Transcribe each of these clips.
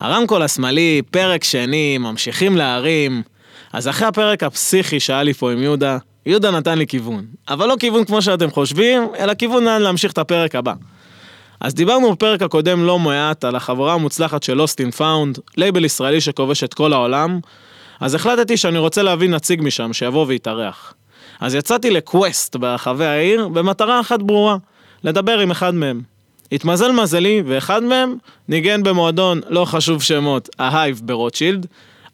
הרמקול השמאלי, פרק שני, ממשיכים להרים. אז אחרי הפרק הפסיכי שהיה לי פה עם יהודה, יהודה נתן לי כיוון. אבל לא כיוון כמו שאתם חושבים, אלא כיוון לאן להמשיך את הפרק הבא. אז דיברנו בפרק הקודם לא מעט על החברה המוצלחת של Lost in Found, לייבל ישראלי שכובש את כל העולם, אז החלטתי שאני רוצה להביא נציג משם שיבוא ויתארח. אז יצאתי לקווסט ברחבי העיר במטרה אחת ברורה, לדבר עם אחד מהם. התמזל מזלי, ואחד מהם ניגן במועדון, לא חשוב שמות, ה-Hive ברוטשילד,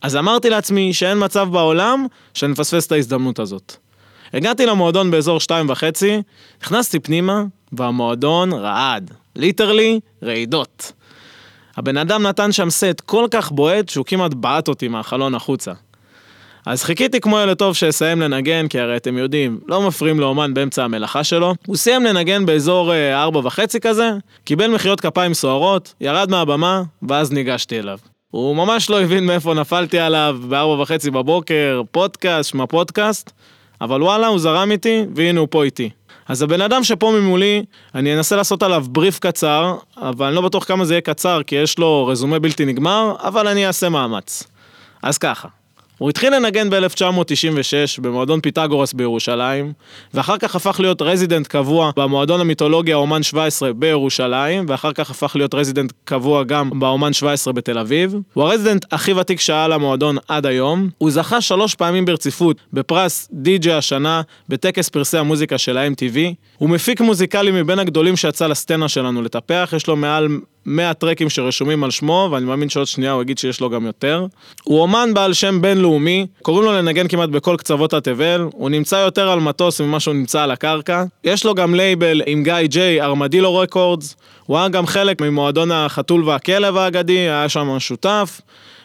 אז אמרתי לעצמי שאין מצב בעולם שאני מפספס את ההזדמנות הזאת. הגעתי למועדון באזור שתיים וחצי, נכנסתי פנימה, והמועדון רעד. literally, רעידות. הבן אדם נתן שם סט כל כך בועט שהוא כמעט בעט אותי מהחלון החוצה. אז חיכיתי כמו ילד טוב שיסיים לנגן, כי הרי אתם יודעים, לא מפריעים לאומן באמצע המלאכה שלו. הוא סיים לנגן באזור אה, ארבע וחצי כזה, קיבל מחיאות כפיים סוערות, ירד מהבמה, ואז ניגשתי אליו. הוא ממש לא הבין מאיפה נפלתי עליו בארבע וחצי בבוקר, פודקאסט, שמע פודקאסט, אבל וואלה, הוא זרם איתי, והנה הוא פה איתי. אז הבן אדם שפה ממולי, אני אנסה לעשות עליו בריף קצר, אבל אני לא בטוח כמה זה יהיה קצר, כי יש לו רזומה בלתי נגמר, אבל אני אעשה מאמץ. אז ככה, הוא התחיל לנגן ב-1996 במועדון פיתגורס בירושלים, ואחר כך הפך להיות resident קבוע במועדון המיתולוגי אומן 17 בירושלים, ואחר כך הפך להיות resident קבוע גם באומן 17 בתל אביב. הוא ה resident הכי ותיק שהיה למועדון עד היום. הוא זכה שלוש פעמים ברציפות בפרס די.ג'י השנה בטקס פרסי המוזיקה של ה-MTV. הוא מפיק מוזיקלי מבין הגדולים שיצא לסצנה שלנו לטפח, יש לו מעל 100 טראקים שרשומים על שמו, ואני מאמין שעוד שנייה הוא יגיד שיש לו גם יותר. הוא אומן בעל שם בינלאומי, קוראים לו לנגן כמעט בכל קצוות התבל, הוא נמצא יותר על מטוס ממה שהוא נמצא על הקרקע. יש לו גם לייבל עם גיא ג'יי, Armadillo Records, הוא היה גם חלק ממועדון החתול והכלב האגדי, היה שם שותף.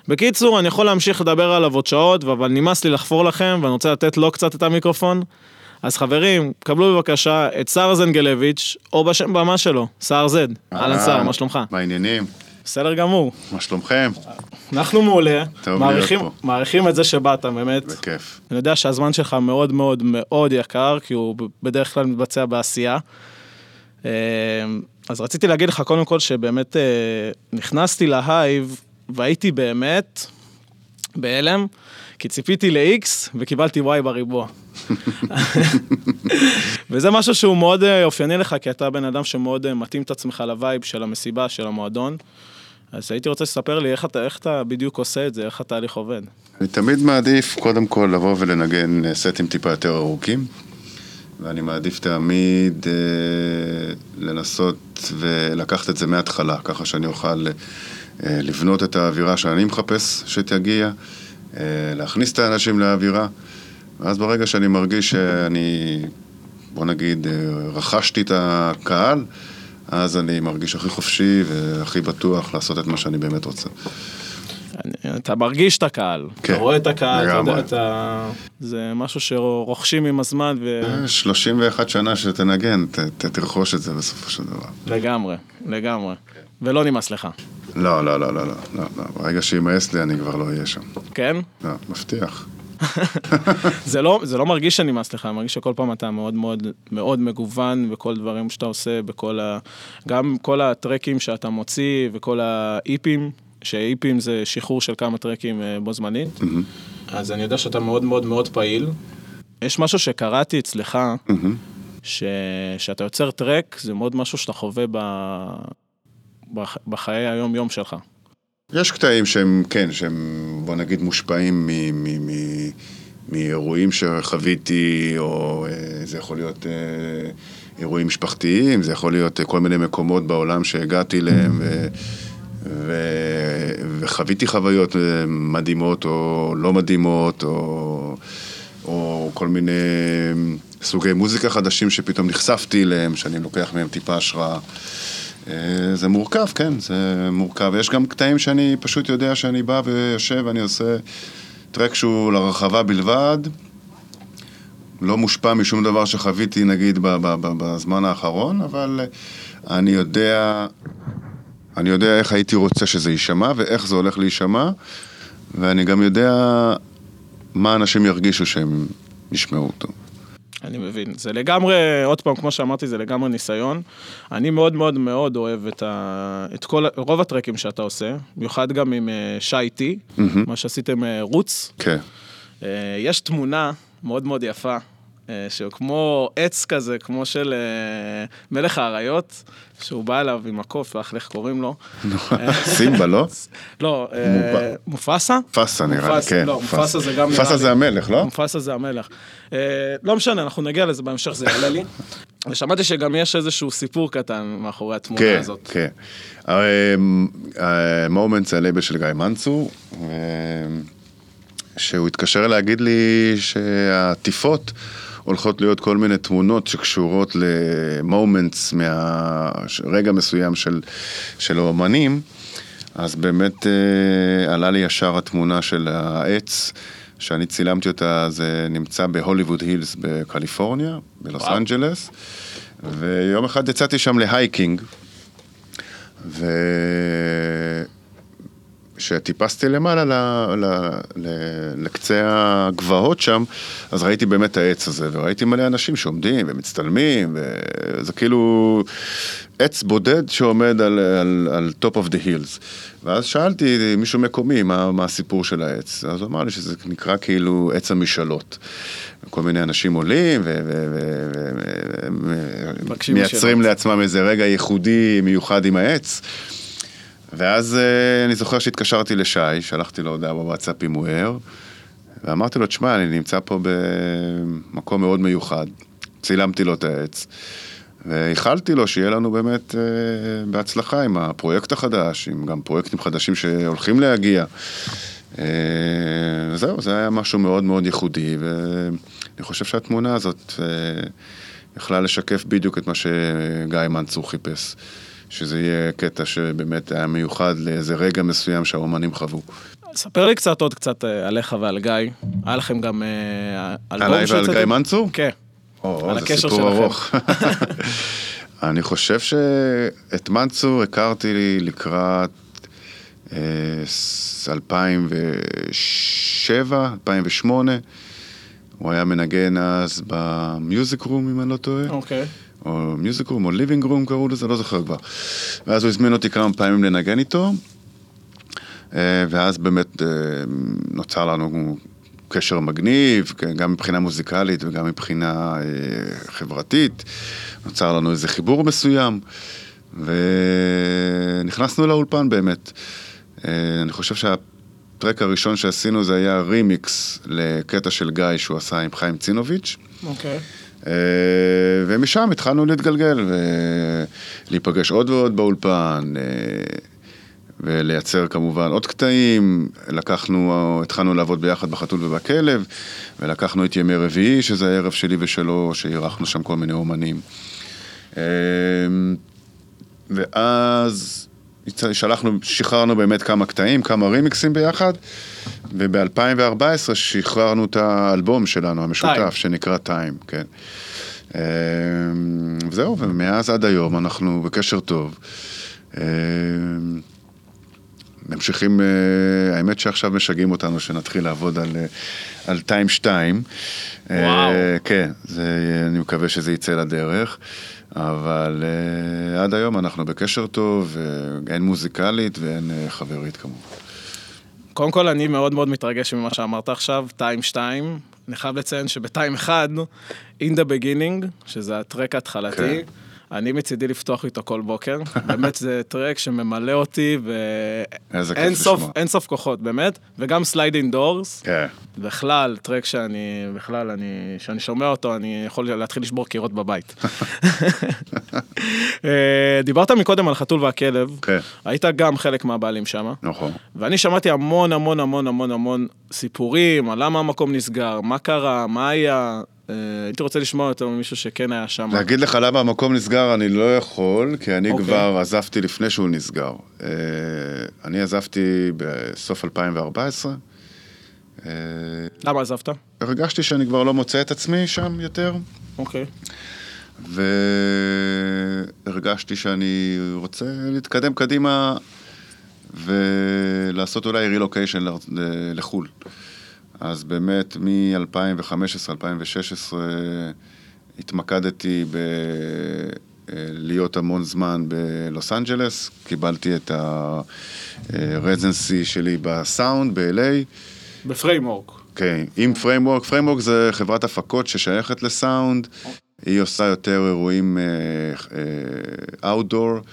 בקיצור, אני יכול להמשיך לדבר עליו עוד שעות, אבל נמאס לי לחפור לכם, ואני רוצה לתת לו קצת את המיקרופון. אז חברים, קבלו בבקשה את סער זנגלביץ', או בשם במה שלו, סער זד. אהלן סער, מה שלומך? מה העניינים? בסדר גמור. מה שלומכם? אנחנו מעולה. טוב מעריכים, להיות פה. מעריכים את זה שבאת, באמת. בכיף. אני יודע שהזמן שלך מאוד מאוד מאוד יקר, כי הוא בדרך כלל מתבצע בעשייה. אה, אז רציתי להגיד לך קודם כל שבאמת אה, נכנסתי להייב והייתי באמת בהלם, כי ציפיתי ל-X וקיבלתי Y בריבוע. וזה משהו שהוא מאוד אה, אופייני לך, כי אתה בן אדם שמאוד אה, מתאים את עצמך ל vibe של המסיבה, של המועדון. אז הייתי רוצה שתספר לי איך אתה, איך אתה בדיוק עושה את זה, איך התהליך עובד. אני תמיד מעדיף קודם כל לבוא ולנגן אה, סטים טיפה יותר ארוכים, ואני מעדיף תמיד אה, לנסות ולקחת את זה מההתחלה, ככה שאני אוכל אה, לבנות את האווירה שאני מחפש שתגיע, אה, להכניס את האנשים לאווירה, ואז ברגע שאני מרגיש שאני, בוא נגיד, אה, רכשתי את הקהל, אז אני מרגיש הכי חופשי והכי בטוח לעשות את מה שאני באמת רוצה. אתה מרגיש את הקהל, כן, אתה רואה את הקהל, אתה יודע. אתה... זה משהו שרוכשים עם הזמן, ו... 31 שנה שתנגן, ת, ת, תרכוש את זה בסופו של דבר. לגמרי, לגמרי. ולא נמאס לך, לא, לא, לא, לא, לא, לא, לא. ברגע שימאס לי אני כבר לא אהיה שם. כן? לא, מבטיח. זה לא, זה לא מרגיש שנמאס לך, אני מרגיש שכל פעם אתה מאוד מאוד מאוד מגוון בכל דברים שאתה עושה, בכל ה... גם כל הטרקים שאתה מוציא וכל האיפים, שאיפים זה שחרור של כמה טרקים אה, בו זמנית. אז אני יודע שאתה מאוד מאוד מאוד פעיל. יש משהו שקראתי אצלך, מהמם. ש... שאתה יוצר טרק, זה מאוד משהו שאתה חווה ב... בח... בחיי היום-יום שלך. יש קטעים שהם, כן, שהם, בוא נגיד, מושפעים מאירועים שחוויתי, או אה, זה יכול להיות אה, אירועים משפחתיים, זה יכול להיות אה, כל מיני מקומות בעולם שהגעתי אליהם, ו... ו... וחוויתי חוויות מדהימות או לא מדהימות, או, או כל מיני סוגי מוזיקה חדשים שפתאום נחשפתי אליהם, שאני לוקח מהם טיפה השראה. אה, זה מורכב, כן, זה מורכב. יש גם קטעים שאני פשוט יודע שאני בא ויושב ואני עושה טרק שהוא לרחבה בלבד, לא מושפע משום דבר שחוויתי נגיד בזמן האחרון, אבל אה, אני יודע, אני יודע איך הייתי רוצה שזה יישמע ואיך זה הולך להישמע, ואני גם יודע מה אנשים ירגישו שהם ישמעו אותו. אני מבין. זה לגמרי, עוד פעם, כמו שאמרתי, זה לגמרי ניסיון. אני מאוד מאוד מאוד אוהב את, ה... את כל, רוב הטרקים שאתה עושה, במיוחד גם עם אה, שי טי, מה שעשיתם אה, רוץ. כן. אה, יש תמונה מאוד מאוד יפה, שהוא כמו עץ כזה, כמו של אה, מלך האריות, שהוא בא אליו עם הקוף, ואח איך קוראים לו. סימבה, לא? לא, אה, מופסה? פאסה נראה לי, כן. לא, מופסה זה גם נראה לי. זה המלך, לא? מופסה זה המלך. אה, לא משנה, אנחנו נגיע לזה בהמשך, זה יעלה לי. ושמעתי שגם יש איזשהו סיפור קטן מאחורי התמונה כן, הזאת. כן. מומנטס זה הלייבל של גיא מנצור, אה, שהוא התקשר להגיד לי שהעטיפות הולכות להיות כל מיני תמונות שקשורות ל moments מהרגע מסוים של, של האומנים, אז באמת אה, עלה לי ישר התמונה של העץ. שאני צילמתי אותה, זה נמצא בהוליווד הילס בקליפורניה, בלוס וואו. אנג'לס, ויום אחד יצאתי שם ל hiking, וכשטיפסתי למעלה ל... ל... ל... לקצה הגבעות שם, אז ראיתי באמת את העץ הזה, וראיתי מלא אנשים שעומדים ומצטלמים, וזה כאילו עץ בודד שעומד על, על, על top of the hills. ואז שאלתי מישהו מקומי מה, מה הסיפור של העץ, אז הוא אמר לי שזה נקרא כאילו עץ המשאלות. כל מיני אנשים עולים ומייצרים. לעצמם איזה רגע ייחודי מיוחד עם העץ. ואז אה, אני זוכר שהתקשרתי לשי, שלחתי לו הודעה בוואטסאפ אם הוא ואמרתי לו, תשמע, אני נמצא פה במקום מאוד מיוחד. צילמתי לו את העץ, ואיחלתי לו שיהיה לנו באמת אה, בהצלחה עם הפרויקט החדש, עם גם פרויקטים חדשים שהולכים להגיע. אה, זהו, זה היה משהו מאוד מאוד ייחודי, ואני חושב שהתמונה הזאת אה, יכלה לשקף בדיוק את מה שגיא מנצור חיפש. שזה יהיה קטע שבאמת היה מיוחד לאיזה רגע מסוים שהאומנים חוו. ספר לי קצת עוד קצת אה, עליך ועל גיא. היה לכם גם אה, אלבום עליי ועל? גיא מנצור? כן. או, על זה הקשר סיפור שלכם. ארוך. אני חושב שאת מנצור הכרתי לי לקראת אה, ס- 2007, 2008. הוא היה מנגן אז במיוזיק רום, אם אני לא טועה. אוקיי. או מיוזיק רום, או ליבינג רום קראו לזה, לא זוכר כבר. ואז הוא הזמין אותי כמה פעמים לנגן איתו, אה, ואז באמת אה, נוצר לנו קשר מגניב, כן, גם מבחינה מוזיקלית וגם מבחינה אה, חברתית. נוצר לנו איזה חיבור מסוים, ונכנסנו לאולפן באמת. אני חושב שהטרק הראשון שעשינו זה היה רימיקס לקטע של גיא שהוא עשה עם חיים צינוביץ'. אוקיי. אה, ומשם התחלנו להתגלגל ולהיפגש עוד ועוד באולפן אה, ולייצר כמובן עוד קטעים. לקחנו, התחלנו לעבוד ביחד בחתול ובכלב ולקחנו את ימי רביעי, שזה הערב שלי ושלו, שאירחנו שם כל מיני אומנים. אה, ואז שלחנו, שחררנו באמת כמה קטעים, כמה רימיקסים ביחד, וב-2014 שחררנו את האלבום שלנו, המשותף, Time. שנקרא טיים, כן. אה, וזהו, ומאז עד היום אנחנו בקשר טוב. אה, ממשיכים, אה, האמת שעכשיו משגעים אותנו שנתחיל לעבוד על, אה, על טיים 2. וואו. כן, זה, אני מקווה שזה יצא לדרך, אבל אה, עד היום אנחנו בקשר טוב, אה, הן מוזיקלית והן אה, חברית כמובן. קודם כל, אני מאוד מאוד מתרגש ממה שאמרת עכשיו, טיים 2. אני חייב לציין שבטיים 1, In the Beginning, שזה הטרק ההתחלתי, כן. אני מצידי לפתוח איתו כל בוקר. באמת זה טרק שממלא אותי, ואין סוף, סוף כוחות, באמת. וגם Sliding Doors, כן. בכלל, טרק שאני, בכלל, אני, שאני שומע אותו, אני יכול להתחיל לשבור קירות בבית. אה, דיברת מקודם על חתול והכלב, כן. היית גם חלק מהבעלים שם. נכון. ואני שמעתי המון המון המון המון המון סיפורים על למה המקום נסגר, מה קרה, מה היה. אה, הייתי רוצה לשמוע יותר ממישהו שכן היה שם. להגיד לך למה המקום נסגר אני לא יכול, כי אני אוקיי. כבר עזבתי לפני שהוא נסגר. אה, אני עזבתי בסוף 2014. אה, למה עזבת? הרגשתי שאני כבר לא מוצא את עצמי שם יותר, אוקיי. והרגשתי שאני רוצה להתקדם קדימה ולעשות אולי רילוקיישן לחו"ל. אז באמת מ-2015-2016 התמקדתי ב... להיות המון זמן בלוס אנג'לס, קיבלתי את ה residency שלי בסאונד, ב-LA. ב Framework. כן, עם Framework. Framework זה חברת הפקות ששייכת לסאונד. היא עושה יותר אירועים outdoor, אה, אה,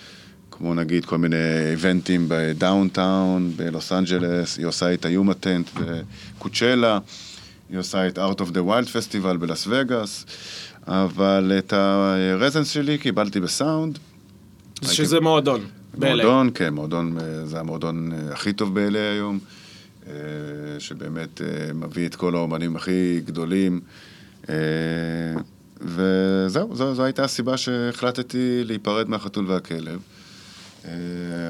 כמו נגיד כל מיני איבנטים ב downtown, בלוס אנג'לס, היא עושה את ה Yuma Tent בקואצ'לה, היא עושה את Art of the Wild Festival בלאס וגאס. אבל את ה residency שלי קיבלתי בסאונד. שזה מועדון. מועדון, כן, מועדון, זה המועדון הכי טוב ב-LA היום, שבאמת מביא את כל האומנים הכי גדולים. וזהו, זו, זו הייתה הסיבה שהחלטתי להיפרד מהחתול והכלב.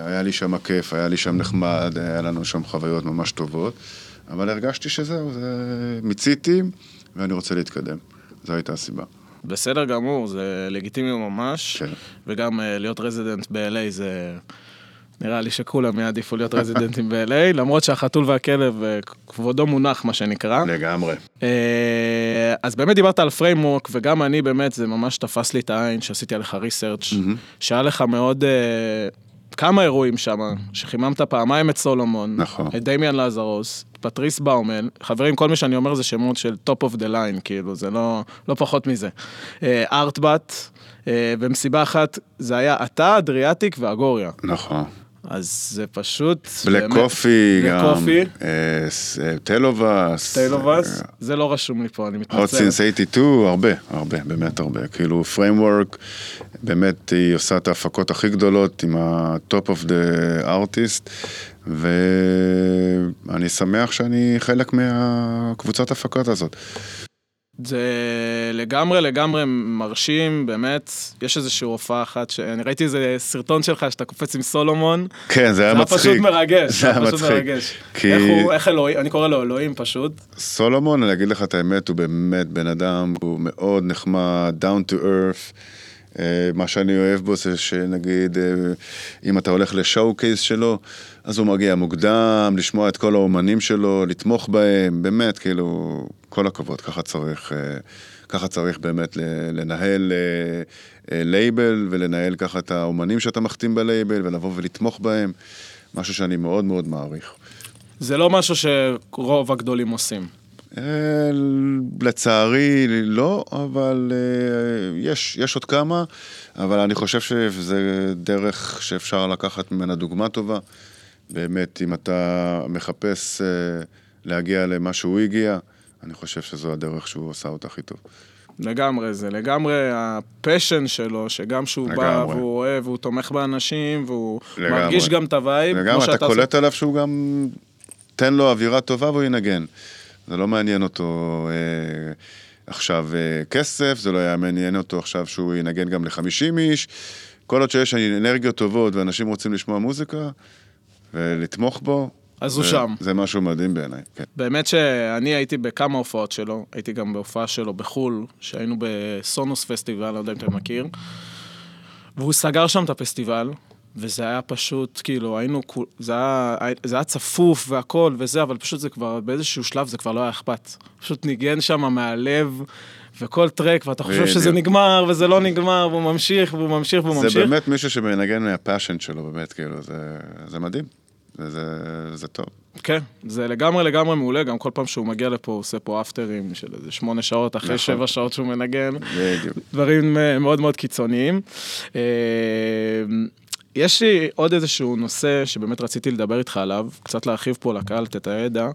היה לי שם כיף, היה לי שם נחמד, היה לנו שם חוויות ממש טובות, אבל הרגשתי שזהו, זה... מיציתי ואני רוצה להתקדם. זו הייתה הסיבה. בסדר גמור, זה לגיטימי ממש, כן. וגם uh, להיות רזידנט ב-LA זה... נראה לי שכולם יעדיפו להיות רזידנטים ב-LA, למרות שהחתול והכלב, uh, כבודו מונח, מה שנקרא. לגמרי. אז באמת דיברת על Framework, וגם אני באמת, זה ממש תפס לי את העין שעשיתי עליך research. שהיה לך מאוד... כמה אירועים שם, שחיממת פעמיים את סולומון, נכון. את דמיאן לזרוס, פטריס באומל, חברים, כל מי שאני אומר זה שמות של top of the line, כאילו, זה לא, לא פחות מזה. Artbat, במסיבה אחת זה היה אתה, אדריאטיק ואגוריה. נכון. אז זה פשוט... Black Coffee, Black גם, Coffee. אה, ס- אה, טלובס. טיילובס, זה לא רשום לי פה, אני מתנצל. Since 82, הרבה, הרבה, באמת הרבה. כאילו Framework, באמת היא עושה את ההפקות הכי גדולות עם ה-top of the artist, ואני שמח שאני חלק מהקבוצת הפקות הזאת. זה לגמרי לגמרי מרשים, באמת. יש איזושהי הופעה אחת, שאני ראיתי איזה סרטון שלך שאתה קופץ עם סולומון. כן, זה היה זה היה מצחיק. פשוט מרגש, זה היה פשוט מצחיק. מרגש. כי איך הוא, איך אלוהים, אני קורא לו אלוהים פשוט. סולומון, אני אגיד לך את האמת, הוא באמת בן אדם, הוא מאוד נחמד, down to earth. אה, מה שאני אוהב בו זה שנגיד, אה, אם אתה הולך ל showcase שלו, אז הוא מגיע מוקדם, לשמוע את כל האומנים שלו, לתמוך בהם, באמת, כאילו, כל הכבוד, ככה צריך, אה, ככה צריך באמת לנהל לייבל ולנהל ככה את האומנים שאתה מחתים בלייבל ולבוא ולתמוך בהם, משהו שאני מאוד מאוד מעריך. זה לא משהו שרוב הגדולים עושים. אה, לצערי לא, אבל אה, יש, יש עוד כמה, אבל אני חושב שזה דרך שאפשר לקחת ממנה דוגמה טובה. באמת, אם אתה מחפש אה, להגיע למה שהוא הגיע, אני חושב שזו הדרך שהוא עשה אותה הכי טוב. לגמרי, זה לגמרי ה passion שלו, שגם שהוא בא לגמרי. והוא אוהב, והוא תומך באנשים, והוא לגמרי. מרגיש גם את ה vibe. לגמרי, אתה קולט עליו שהוא גם... תן לו אווירה טובה והוא ינגן. זה לא מעניין אותו אה, עכשיו אה, כסף, זה לא היה מעניין אותו עכשיו שהוא ינגן גם ל-50 איש. כל עוד שיש אנרגיות טובות ואנשים רוצים לשמוע מוזיקה ולתמוך בו, אז הוא שם. זה משהו מדהים בעיניי, כן. באמת שאני הייתי בכמה הופעות שלו, הייתי גם בהופעה שלו בחו"ל, שהיינו בסונוס פסטיבל, לא יודע אם אתה מכיר, והוא סגר שם את הפסטיבל, וזה היה פשוט, כאילו, היינו, זה היה, זה היה צפוף והכל וזה, אבל פשוט זה כבר, באיזשהו שלב זה כבר לא היה אכפת. פשוט ניגן שם מהלב, וכל טרק, ואתה חושב שזה. נגמר, וזה לא נגמר, והוא ממשיך, והוא ממשיך, והוא זה ממשיך. באמת מישהו שמנגן מהפאשן שלו, באמת, כאילו, זה, זה מדהים. זה, זה, זה טוב. כן, זה לגמרי לגמרי מעולה, גם כל פעם שהוא מגיע לפה, הוא עושה פה אפטרים של איזה שמונה שעות אחרי נכון. שבע שעות שהוא מנגן. בדיוק. דברים אה, מאוד מאוד קיצוניים. אה, יש לי עוד איזשהו נושא שבאמת רציתי לדבר איתך עליו, קצת להרחיב פה לקהל את הידע.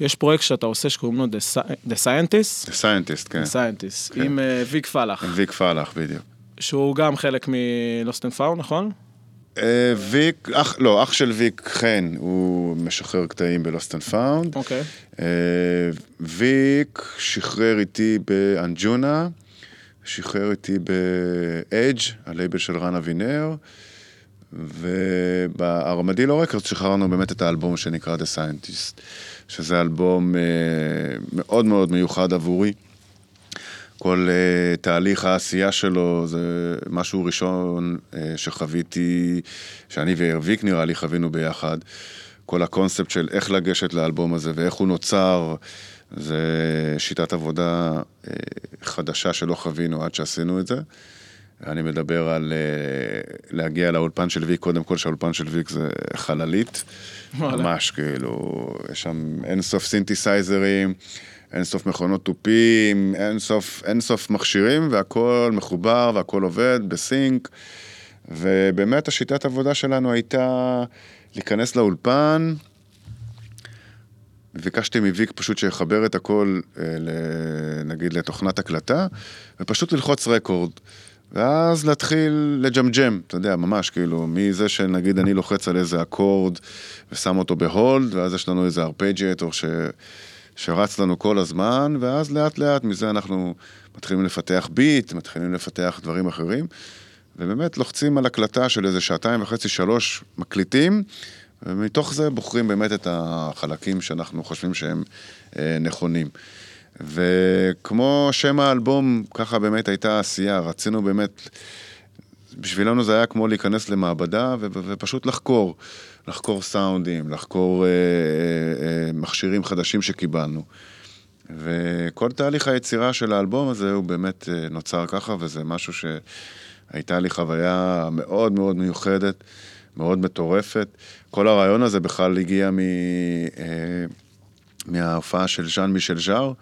יש פרויקט שאתה עושה שקוראים לו The Sci- The Scientist, The Scientist, כן. The Scientist, כן. עם אה, ויק פלח, ויק פלח, בדיוק. שהוא גם חלק מ Lost and פאו, נכון? אה, ויק, אח, לא, אח של ויק חן, הוא משחרר קטעים ב Lost and Found. אוקיי. ויק שחרר איתי באנג'ונה, שחרר איתי באדג', הלייבל של רן אבינר, ובארמדילו רקורד שחררנו באמת את האלבום שנקרא The Scientist, שזה אלבום אה, מאוד מאוד מיוחד עבורי. כל uh, תהליך העשייה שלו זה משהו ראשון uh, שחוויתי, שאני וויק נראה לי חווינו ביחד. כל הקונספט של איך לגשת לאלבום הזה ואיך הוא נוצר, זה שיטת עבודה אה, חדשה שלא חווינו עד שעשינו את זה. אני מדבר על אה, להגיע לאולפן של ויק, קודם כל שהאולפן של ויק זה חללית. וואלה. ממש, כאילו, יש שם אין סוף סינתסייזרים, אין סוף מכונות תופים, אין סוף, אין סוף מכשירים, והכל מחובר והכל עובד בסינק. ובאמת השיטת עבודה שלנו הייתה להיכנס לאולפן, ביקשתי מוויק פשוט שיחבר את הכל, אה, נגיד, לתוכנת הקלטה, ופשוט ללחוץ record. ואז להתחיל לג'מג'ם, אתה יודע, ממש, כאילו, מזה שנגיד אני לוחץ על איזה אקורד ושם אותו ב hold, ואז יש לנו איזה arpeggiator ש... שרץ לנו כל הזמן, ואז לאט לאט מזה אנחנו מתחילים לפתח ביט, מתחילים לפתח דברים אחרים, ובאמת לוחצים על הקלטה של איזה שעתיים וחצי, שלוש מקליטים, ומתוך זה בוחרים באמת את החלקים שאנחנו חושבים שהם אה, נכונים. וכמו שם האלבום, ככה באמת הייתה עשייה, רצינו באמת, בשבילנו זה היה כמו להיכנס למעבדה ו- ופשוט לחקור, לחקור סאונדים, לחקור אה, אה, אה, מכשירים חדשים שקיבלנו. וכל תהליך היצירה של האלבום הזה הוא באמת אה, נוצר ככה, וזה משהו שהייתה לי חוויה מאוד מאוד מיוחדת, מאוד מטורפת. כל הרעיון הזה בכלל הגיע מ... אה, מההופעה של ז'אן מישל ז'אר,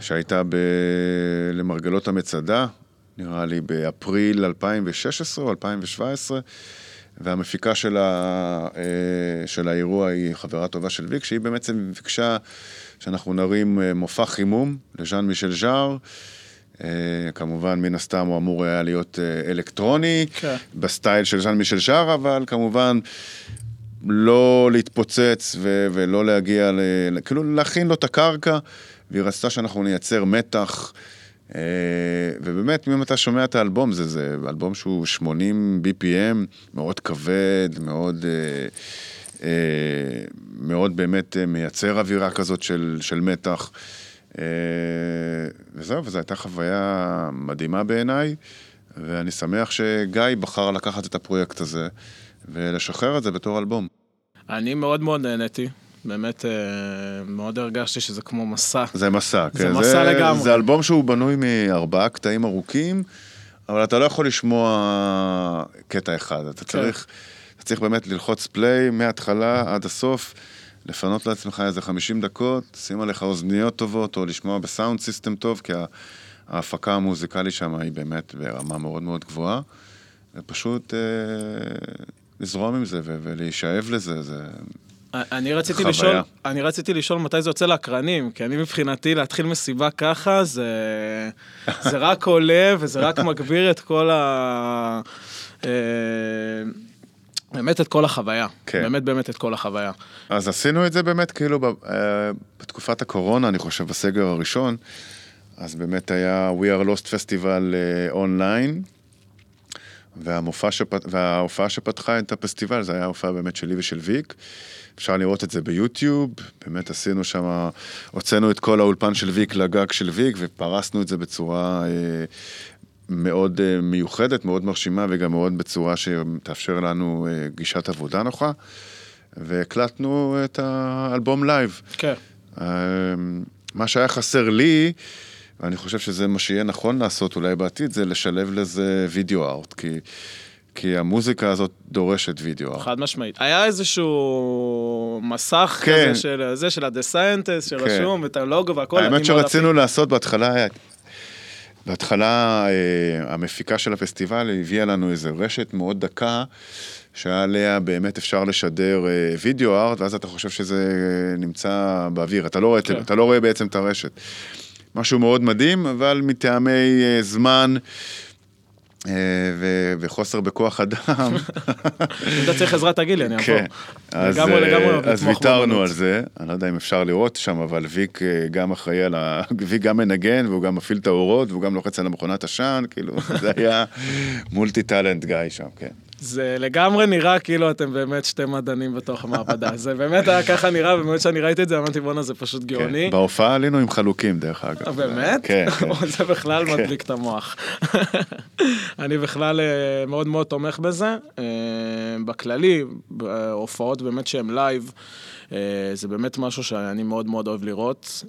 שהייתה ב... למרגלות המצדה, נראה לי באפריל 2016 או 2017, והמפיקה של, ה... אה, של האירוע היא חברה טובה של ויק, שהיא בעצם ביקשה שאנחנו נרים אה, מופע חימום לז'אן מישל ז'אר. Uh, כמובן, מן הסתם הוא אמור היה להיות uh, אלקטרוני, כן. בסטייל של ז'אן מישל ז'אר, אבל כמובן לא להתפוצץ ו- ולא להגיע, ל- כאילו להכין לו את הקרקע, והיא רצתה שאנחנו נייצר מתח. אה, ובאמת, אם אתה שומע את האלבום, זה, זה אלבום שהוא 80 BPM, מאוד כבד, מאוד, אה, אה, מאוד באמת מייצר אווירה כזאת של, של מתח. וזהו, וזו הייתה חוויה מדהימה בעיניי, ואני שמח שגיא בחר לקחת את הפרויקט הזה ולשחרר את זה בתור אלבום. אני מאוד מאוד נהניתי. באמת, אה, מאוד הרגשתי שזה כמו מסע. זה מסע, זה כן. מסע לגמרי. זה אלבום שהוא בנוי מארבעה קטעים ארוכים, אבל אתה לא יכול לשמוע קטע אחד. אתה כן. צריך, אתה צריך באמת ללחוץ פליי מההתחלה עד הסוף, לפנות לעצמך איזה 50 דקות, שים עליך אוזניות טובות, או לשמוע בסאונד סיסטם טוב, כי ההפקה המוזיקלית שם היא באמת ברמה מאוד מאוד גבוהה. ופשוט אה, לזרום עם זה ולהישאב לזה, זה... אני רציתי חוויה. לשאול, אני רציתי לשאול מתי זה יוצא לאקרנים, כי אני מבחינתי להתחיל מסיבה ככה, זה, זה רק עולה וזה רק מגביר את כל ה... אה, באמת את כל החוויה. כן. באמת באמת את כל החוויה. אז עשינו את זה באמת כאילו אה, בתקופת הקורונה, אני חושב, בסגר הראשון, אז באמת היה We are Lost Festival אונליין, והמופע שפת... וההופעה שפתחה את הפסטיבל, זה היה הופעה באמת שלי ושל ויק. אפשר לראות את זה ביוטיוב, באמת עשינו שם, הוצאנו את כל האולפן של ויק לגג של ויק, ופרסנו את זה בצורה אה, מאוד אה, מיוחדת, מאוד מרשימה, וגם מאוד בצורה שתאפשר לנו אה, גישת עבודה נוחה. והקלטנו את האלבום live. כן. אה, מה שהיה חסר לי, ואני חושב שזה מה שיהיה נכון לעשות אולי בעתיד, זה לשלב לזה וידאו ארט, כי, כי המוזיקה הזאת דורשת וידאו ארט. חד משמעית. היה איזשהו מסך כן. כזה של זה, של ה The Scientist, כן. שרשום, את הלוגו והכל. האמת שרצינו לעשות בהתחלה, בהתחלה אה, המפיקה של הפסטיבל הביאה לנו איזה רשת מאוד דקה, שעליה באמת אפשר לשדר אה, וידאו ארט, ואז אתה חושב שזה נמצא באוויר, אתה לא רואה, כן. אתה לא רואה בעצם את הרשת. משהו מאוד מדהים, אבל מטעמי אה, זמן אה, ו- וחוסר בכוח אדם, אם אתה צריך עזרה תגיד לי, אני אבוא. כן, אז, לגמרי, אה, לגמרי אז ויתרנו. על זה, אני לא יודע אם אפשר לראות שם, אבל ויק גם אחראי על ה... ויק גם מנגן, והוא גם מפעיל את האורות, והוא גם לוחץ על המכונת עשן, כאילו, זה היה מולטי טאלנט גיא שם, כן. זה לגמרי נראה כאילו אתם באמת שתי מדענים בתוך המעבדה. זה באמת היה ככה נראה, ובאמת כשאני ראיתי את זה אמרתי בואנה זה פשוט גאוני. כן. בהופעה עלינו עם חלוקים, דרך אגב. אה, באמת? כן, כן. זה בכלל מדליק את המוח. אני בכלל אה, מאוד מאוד תומך בזה. אה, בכללי, הופעות באמת שהן live, זה באמת משהו שאני מאוד מאוד אוהב לראות,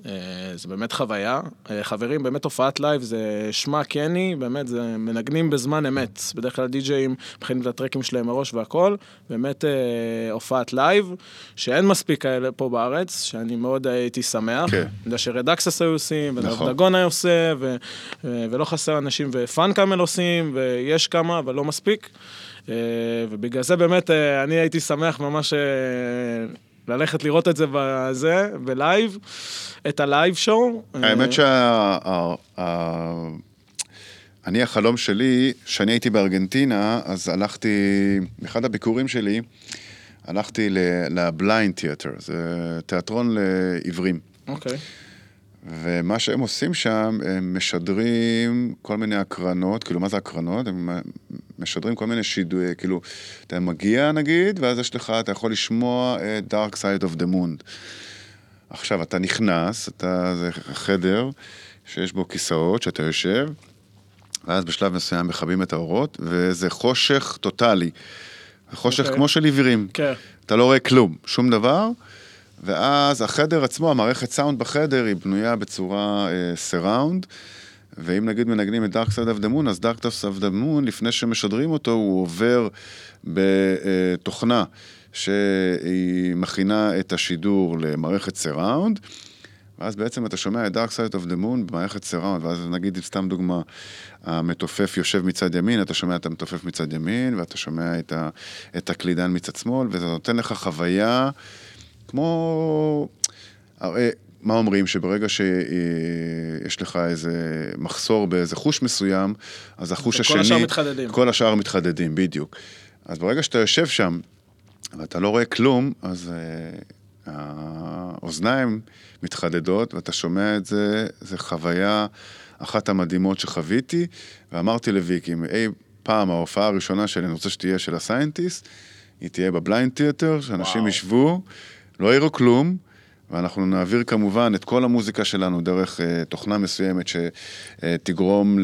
זה באמת חוויה. חברים, באמת הופעת live זה שמע קני, באמת, זה מנגנים בזמן אמת. בדרך כלל די-ג'אים מכינים את הטרקים שלהם מראש והכל, באמת הופעת live, שאין מספיק כאלה פה בארץ, שאני מאוד הייתי שמח. כן. אני יודע ש Red Axes היו עושים, נכון. ודגון היה עושה, ולא חסר אנשים, ופאנקאמל עושים, ויש כמה, אבל לא מספיק. ובגלל זה באמת אני הייתי שמח ממש ללכת לראות את זה בזה, ב live, את ה live show. האמת שה... אני, החלום שלי, כשאני הייתי בארגנטינה, אז הלכתי, באחד הביקורים שלי, הלכתי ל Blind Theater, זה תיאטרון לעיוורים. אוקיי. Okay. ומה שהם עושים שם, הם משדרים כל מיני הקרנות, כאילו, מה זה הקרנות? הם משדרים כל מיני שידורי, כאילו, אתה מגיע נגיד, ואז יש לך, אתה יכול לשמוע את Dark Side of the Moon. עכשיו, אתה נכנס, אתה, זה חדר שיש בו כיסאות, שאתה יושב, ואז בשלב מסוים מכבים את האורות, וזה חושך טוטאלי. חושך okay. אוקיי. כמו של עיוורים. כן. Okay. אתה לא רואה כלום, שום דבר. ואז החדר עצמו, המערכת סאונד בחדר, היא בנויה בצורה סיראונד. Uh, ואם נגיד מנגנים את Dark Side of the Moon, אז Dark Side of the Moon, לפני שמשדרים אותו, הוא עובר בתוכנה שהיא מכינה את השידור למערכת סיראונד. ואז בעצם אתה שומע את Dark Side of the Moon במערכת סיראונד, ואז נגיד, סתם דוגמה, המתופף יושב מצד ימין, אתה שומע את המתופף מצד ימין, ואתה שומע את, ה, את הקלידן מצד שמאל, וזה נותן לך חוויה כמו... מה אומרים? שברגע שיש לך איזה מחסור באיזה חוש מסוים, אז החוש השני... כל השאר מתחדדים. כל השאר מתחדדים, בדיוק. אז ברגע שאתה יושב שם, ואתה לא רואה כלום, אז uh, האוזניים מתחדדות, ואתה שומע את זה, זו חוויה אחת המדהימות שחוויתי, ואמרתי לוויקי, אי פעם ההופעה הראשונה שלי, אני רוצה שתהיה של הסיינטיסט, היא תהיה ב Blind Theater, שאנשים ישבו, לא יראו כלום. ואנחנו נעביר כמובן את כל המוזיקה שלנו דרך uh, תוכנה מסוימת שתגרום uh,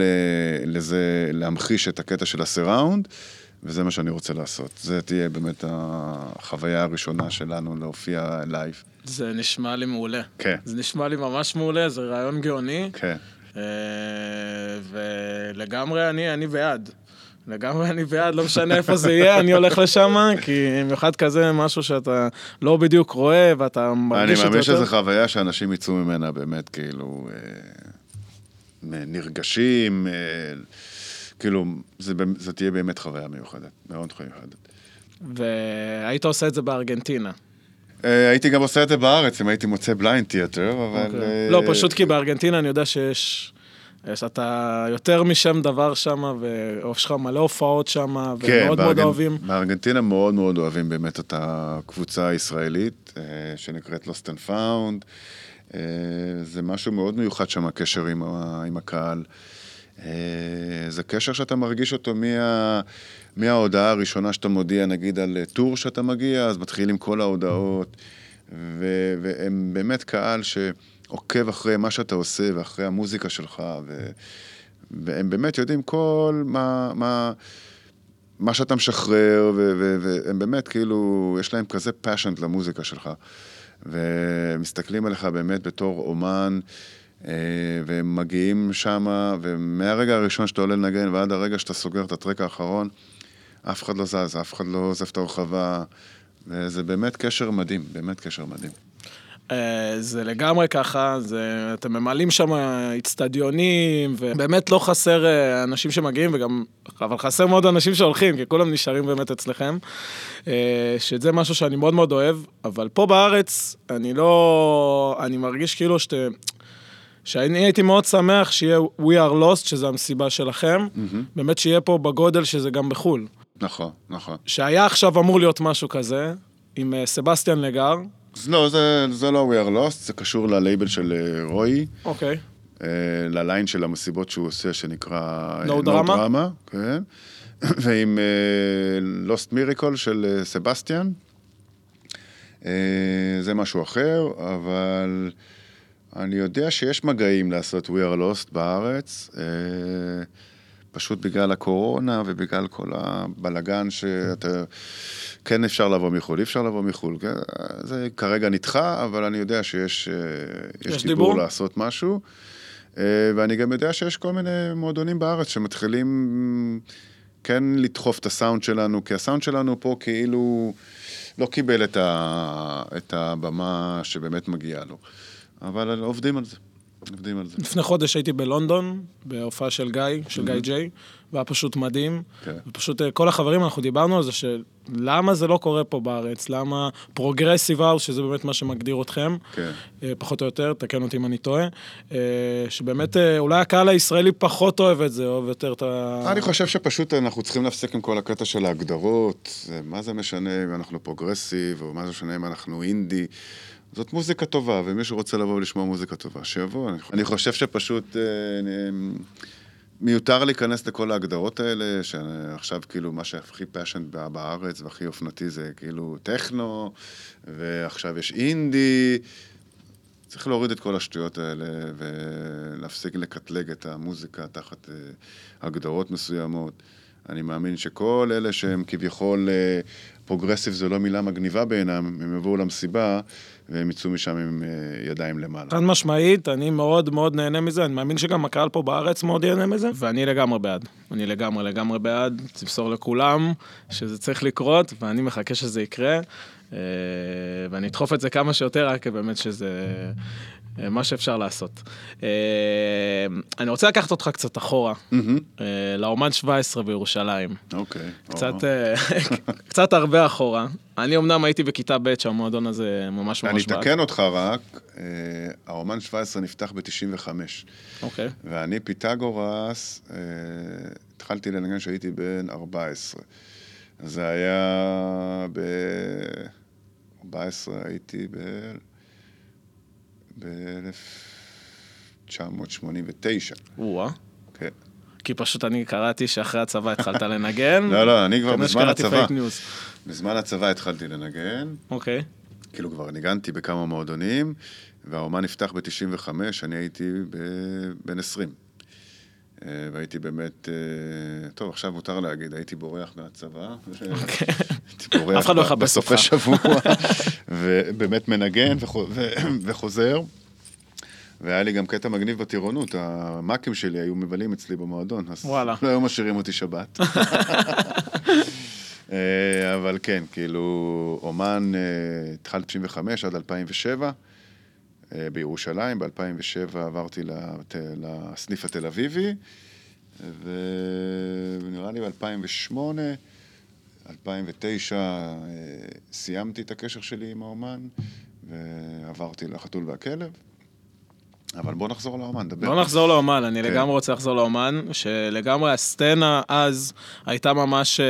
לזה, להמחיש את הקטע של ה surround, וזה מה שאני רוצה לעשות. זה תהיה באמת החוויה הראשונה שלנו להופיע live. זה נשמע לי מעולה. כן. זה נשמע לי ממש מעולה, זה רעיון גאוני. כן. Uh, ולגמרי אני, אני בעד. לגמרי אני בעד, לא משנה איפה זה יהיה, אני הולך לשם, כי במיוחד כזה משהו שאתה לא בדיוק רואה ואתה מרגיש את זה יותר. אני מאמין שזו חוויה שאנשים יצאו ממנה באמת, כאילו, אה, נרגשים, אה, כאילו, זה, זה תהיה באמת חוויה מיוחדת, מאוד מיוחדת. והיית עושה את זה בארגנטינה. אה, הייתי גם עושה את זה בארץ, אם הייתי מוצא בליינד תיאטר, אבל... אוקיי. לא, פשוט כי בארגנטינה אני יודע שיש... יש אתה יותר משם דבר שם, ויש לך מלא הופעות שם, ומאוד כן, מאוד בארגנ... אוהבים. בארגנטינה מאוד מאוד אוהבים באמת את הקבוצה הישראלית, אה, שנקראת Lost and Found. אה, זה משהו מאוד מיוחד שם, הקשר עם, עם הקהל. אה, זה קשר שאתה מרגיש אותו מה, מההודעה הראשונה שאתה מודיע, נגיד על טור שאתה מגיע, אז מתחילים כל ההודעות, ו, והם באמת קהל ש... עוקב אחרי מה שאתה עושה ואחרי המוזיקה שלך, ו... והם באמת יודעים כל מה, מה, מה שאתה משחרר, ו... ו... והם באמת כאילו, יש להם כזה פאשנט למוזיקה שלך. ומסתכלים עליך באמת בתור אומן, אה, והם מגיעים שם, ומהרגע הראשון שאתה עולה לנגן ועד הרגע שאתה סוגר את הטרק האחרון, אף אחד לא זז, אף אחד לא עוזב את הרחבה, וזה באמת קשר מדהים, באמת קשר מדהים. אה, זה לגמרי ככה, זה, אתם ממלאים שם איצטדיונים, ובאמת לא חסר אה, אנשים שמגיעים, וגם, אבל חסר מאוד אנשים שהולכים, כי כולם נשארים באמת אצלכם, אה, שזה משהו שאני מאוד מאוד אוהב, אבל פה בארץ, אני לא, אני מרגיש כאילו שאתה... שאני הייתי מאוד שמח שיהיה We are lost, שזה המסיבה שלכם, mm-hmm. באמת שיהיה פה בגודל שזה גם בחו"ל. נכון, נכון. שהיה עכשיו אמור להיות משהו כזה, עם סבסטיאן לגר, לא, זה, זה לא We are lost, זה קשור ללייבל של אה, רועי. אוקיי. Okay. לליין של המסיבות שהוא עושה, שנקרא... No No Drama. כן. ועם Lost Miracle של סבסטיאן. זה משהו אחר, אבל אני יודע שיש מגעים לעשות We are lost בארץ. פשוט בגלל הקורונה ובגלל כל הבלגן שאתה... כן אפשר לבוא מחו"ל, אי אפשר לבוא מחו"ל. כן, זה כרגע נדחה, אבל אני יודע שיש אה, יש דיבור דיבור? לעשות משהו. אה, ואני גם יודע שיש כל מיני מועדונים בארץ שמתחילים כן לדחוף את הסאונד שלנו, כי הסאונד שלנו פה כאילו לא קיבל את, ה, את הבמה שבאמת מגיעה לו. אבל עובדים על זה, עובדים על זה. לפני חודש הייתי בלונדון, בהופעה של גיא, של גיא ג'יי, והיה פשוט מדהים. כן. ופשוט אה, כל החברים, אנחנו דיברנו על זה, שלמה זה לא קורה פה בארץ? למה progressive house, שזה באמת מה שמגדיר אתכם, כן. אה, פחות או יותר, תקן אותי אם אני טועה, אה, שבאמת אולי הקהל הישראלי פחות אוהב את זה, אוהב יותר את ה... אני חושב שפשוט אנחנו צריכים להפסיק עם כל הקטע של ההגדרות. מה זה משנה אם אנחנו progressive, או מה זה משנה אם אנחנו אינדי. זאת מוזיקה טובה, ומי שרוצה לבוא ולשמוע מוזיקה טובה, שיבוא. אני- אני חושב שפשוט אה, אני- מיותר להיכנס לכל ההגדרות האלה, שעכשיו כאילו מה שהכי fashion בארץ והכי אופנתי זה כאילו טכנו, ועכשיו יש אינדי. צריך להוריד את כל השטויות האלה ולהפסיק לקטלג את המוזיקה תחת אה, הגדרות מסוימות. אני מאמין שכל אלה שהם כביכול אה, progressive זו לא מילה מגניבה בעינם, הם יבואו למסיבה והם יצאו משם עם אה, ידיים למעלה. חד משמעית, אני מאוד מאוד נהנה מזה, אני מאמין שגם הקהל פה בארץ מאוד ייהנה מזה. ואני לגמרי בעד. אני לגמרי לגמרי בעד, תמסור לכולם שזה צריך לקרות, ואני מחכה שזה יקרה. אה, ואני אדחוף את זה כמה שיותר, רק באמת שזה מה שאפשר לעשות. אה, אני רוצה לקחת אותך קצת אחורה. אה, לאומן 17 בירושלים. אוקיי. קצת, או. אה, קצת הרבה אחורה. אני אמנם הייתי בכיתה ב' שהמועדון הזה ממש אני ממש בעד. אתקן אותך רק, אה, האומן 17 נפתח ב-95, אוקיי. ואני פיתגורס, אה, התחלתי לנגן כשהייתי בן 14. זה היה ב-14, הייתי ב... ב-1989. או-אה. כן. כי פשוט אני קראתי שאחרי הצבא התחלת לנגן. לא, לא, אני כבר בזמן הצבא. בזמן הצבא התחלתי לנגן, אוקיי. כאילו כבר ניגנתי בכמה מועדונים, והאומן נפתח ב-95, אני הייתי ב- בן 20. אה, והייתי באמת, אה, טוב, עכשיו מותר להגיד, הייתי בורח מהצבא. הייתי בורח אוקיי. אף אחד לא בסופי. שבוע, ובאמת מנגן וחוזר. והיה לי גם קטע מגניב בטירונות, המאקים שלי היו מבלים אצלי במועדון, אז וואלה. לא היו משאירים אותי שבת. אה, אבל כן, כאילו, אומן, התחלתי ב-95 עד 2007, אה, בירושלים, ב-2007 עברתי לת- לסניף התל אביבי, ונראה לי ב-2008, 2009 אה, סיימתי את הקשר שלי עם האומן, ועברתי לחתול והכלב. אבל בוא נחזור לאומן, דבר. בוא נחזור לאומן, אני כן. לגמרי רוצה לחזור לאומן, שלגמרי הסצנה אז הייתה ממש אה,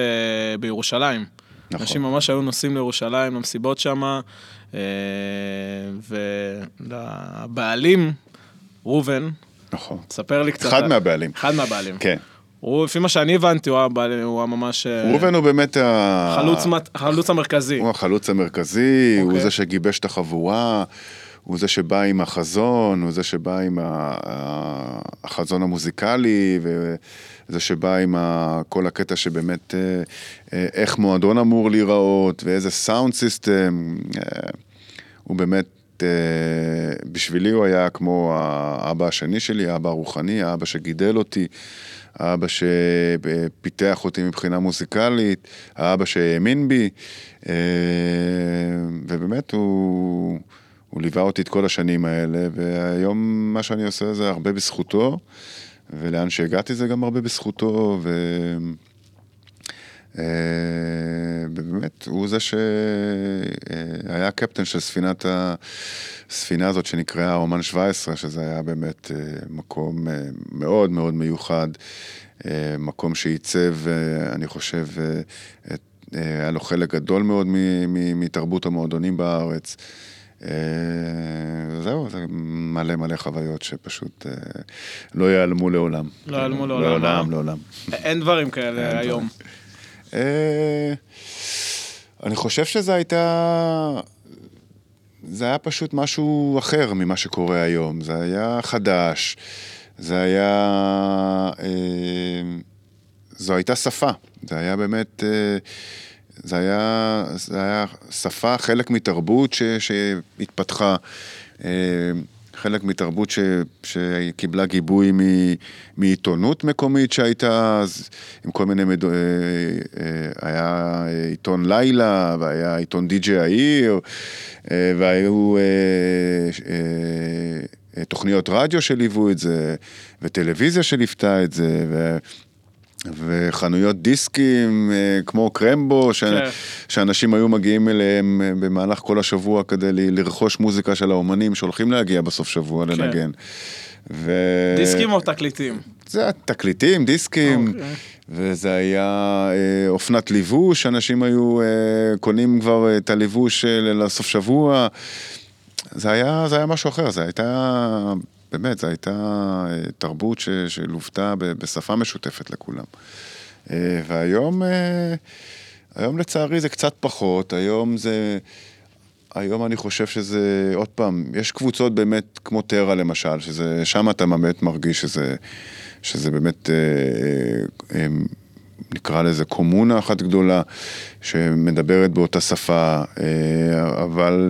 בירושלים. נכון. אנשים ממש היו נוסעים לירושלים, למסיבות שם, ולבעלים, ראובן, נכון. תספר לי קצת. אחד על- מהבעלים. אחד מהבעלים. כן. הוא, לפי מה שאני הבנתי, הוא היה הוא ממש... אה, ראובן הוא באמת ה... חלוץ החלוץ המרכזי. הוא החלוץ המרכזי, הוא אוקיי. זה שגיבש את החבורה, הוא זה שבא עם החזון, הוא זה שבא עם החזון המוזיקלי, וזה שבא עם כל הקטע שבאמת, אה, אה, איך מועדון אמור להיראות, ואיזה סאונד סיסטם. אה, הוא באמת, בשבילי הוא היה כמו האבא השני שלי, האבא הרוחני, האבא שגידל אותי, האבא שפיתח אותי מבחינה מוזיקלית, האבא שהאמין בי, ובאמת הוא, הוא ליווה אותי את כל השנים האלה, והיום מה שאני עושה זה הרבה בזכותו, ולאן שהגעתי זה גם הרבה בזכותו, ו... אה, ובאמת, הוא זה שהיה הקפטן של ספינת ה... הספינה הזאת שנקראה אומן 17, שזה היה באמת אה, מקום אה, מאוד מאוד מיוחד, אה, מקום שעיצב, אה, אני חושב, אה, את- אה, היה לו חלק גדול מאוד מתרבות המועדונים בארץ. אה, זהו, זה מלא מלא חוויות שפשוט אה, לא ייעלמו לעולם. לא ייעלמו לעולם, לעולם? לעולם. אין דברים כאלה היום. אה, אני חושב שזה הייתה... זה היה פשוט משהו אחר ממה שקורה היום. זה היה חדש, זה היה... זו הייתה שפה. זה היה באמת, זה היה, זה היה שפה, חלק מתרבות ש, שהתפתחה. אה, חלק מתרבות ש, שקיבלה גיבוי מ, מעיתונות מקומית שהייתה אז, עם כל מיני, מד... אה, היה עיתון לילה, והיה עיתון די.ג'יי העיר, והיו תוכניות רדיו שליוו את זה, וטלוויזיה שליוותה את זה. וחנויות דיסקים אה, כמו קרמבו, ש... כן. שאנשים היו מגיעים אליהם אה, במהלך כל השבוע כדי לרכוש מוזיקה של האומנים שהולכים להגיע בסוף שבוע כן. לנגן. ו... דיסקים או תקליטים? זה היה תקליטים, דיסקים, okay. אוקיי. וזה היה אה, אופנת ליבוש, אנשים היו אה, קונים כבר את הליבוש אה, לסוף שבוע. זה היה, זה היה משהו אחר, זה הייתה באמת, זו הייתה אה, תרבות ש, שלוותה בשפה משותפת לכולם. אה, והיום, אה, היום לצערי זה קצת פחות, היום זה... היום אני חושב שזה, עוד פעם, יש קבוצות באמת כמו טרה למשל, שזה, שם אתה באמת מרגיש שזה, שזה באמת, אה, אה, נקרא לזה קומונה אחת גדולה, שמדברת באותה שפה, אה, אבל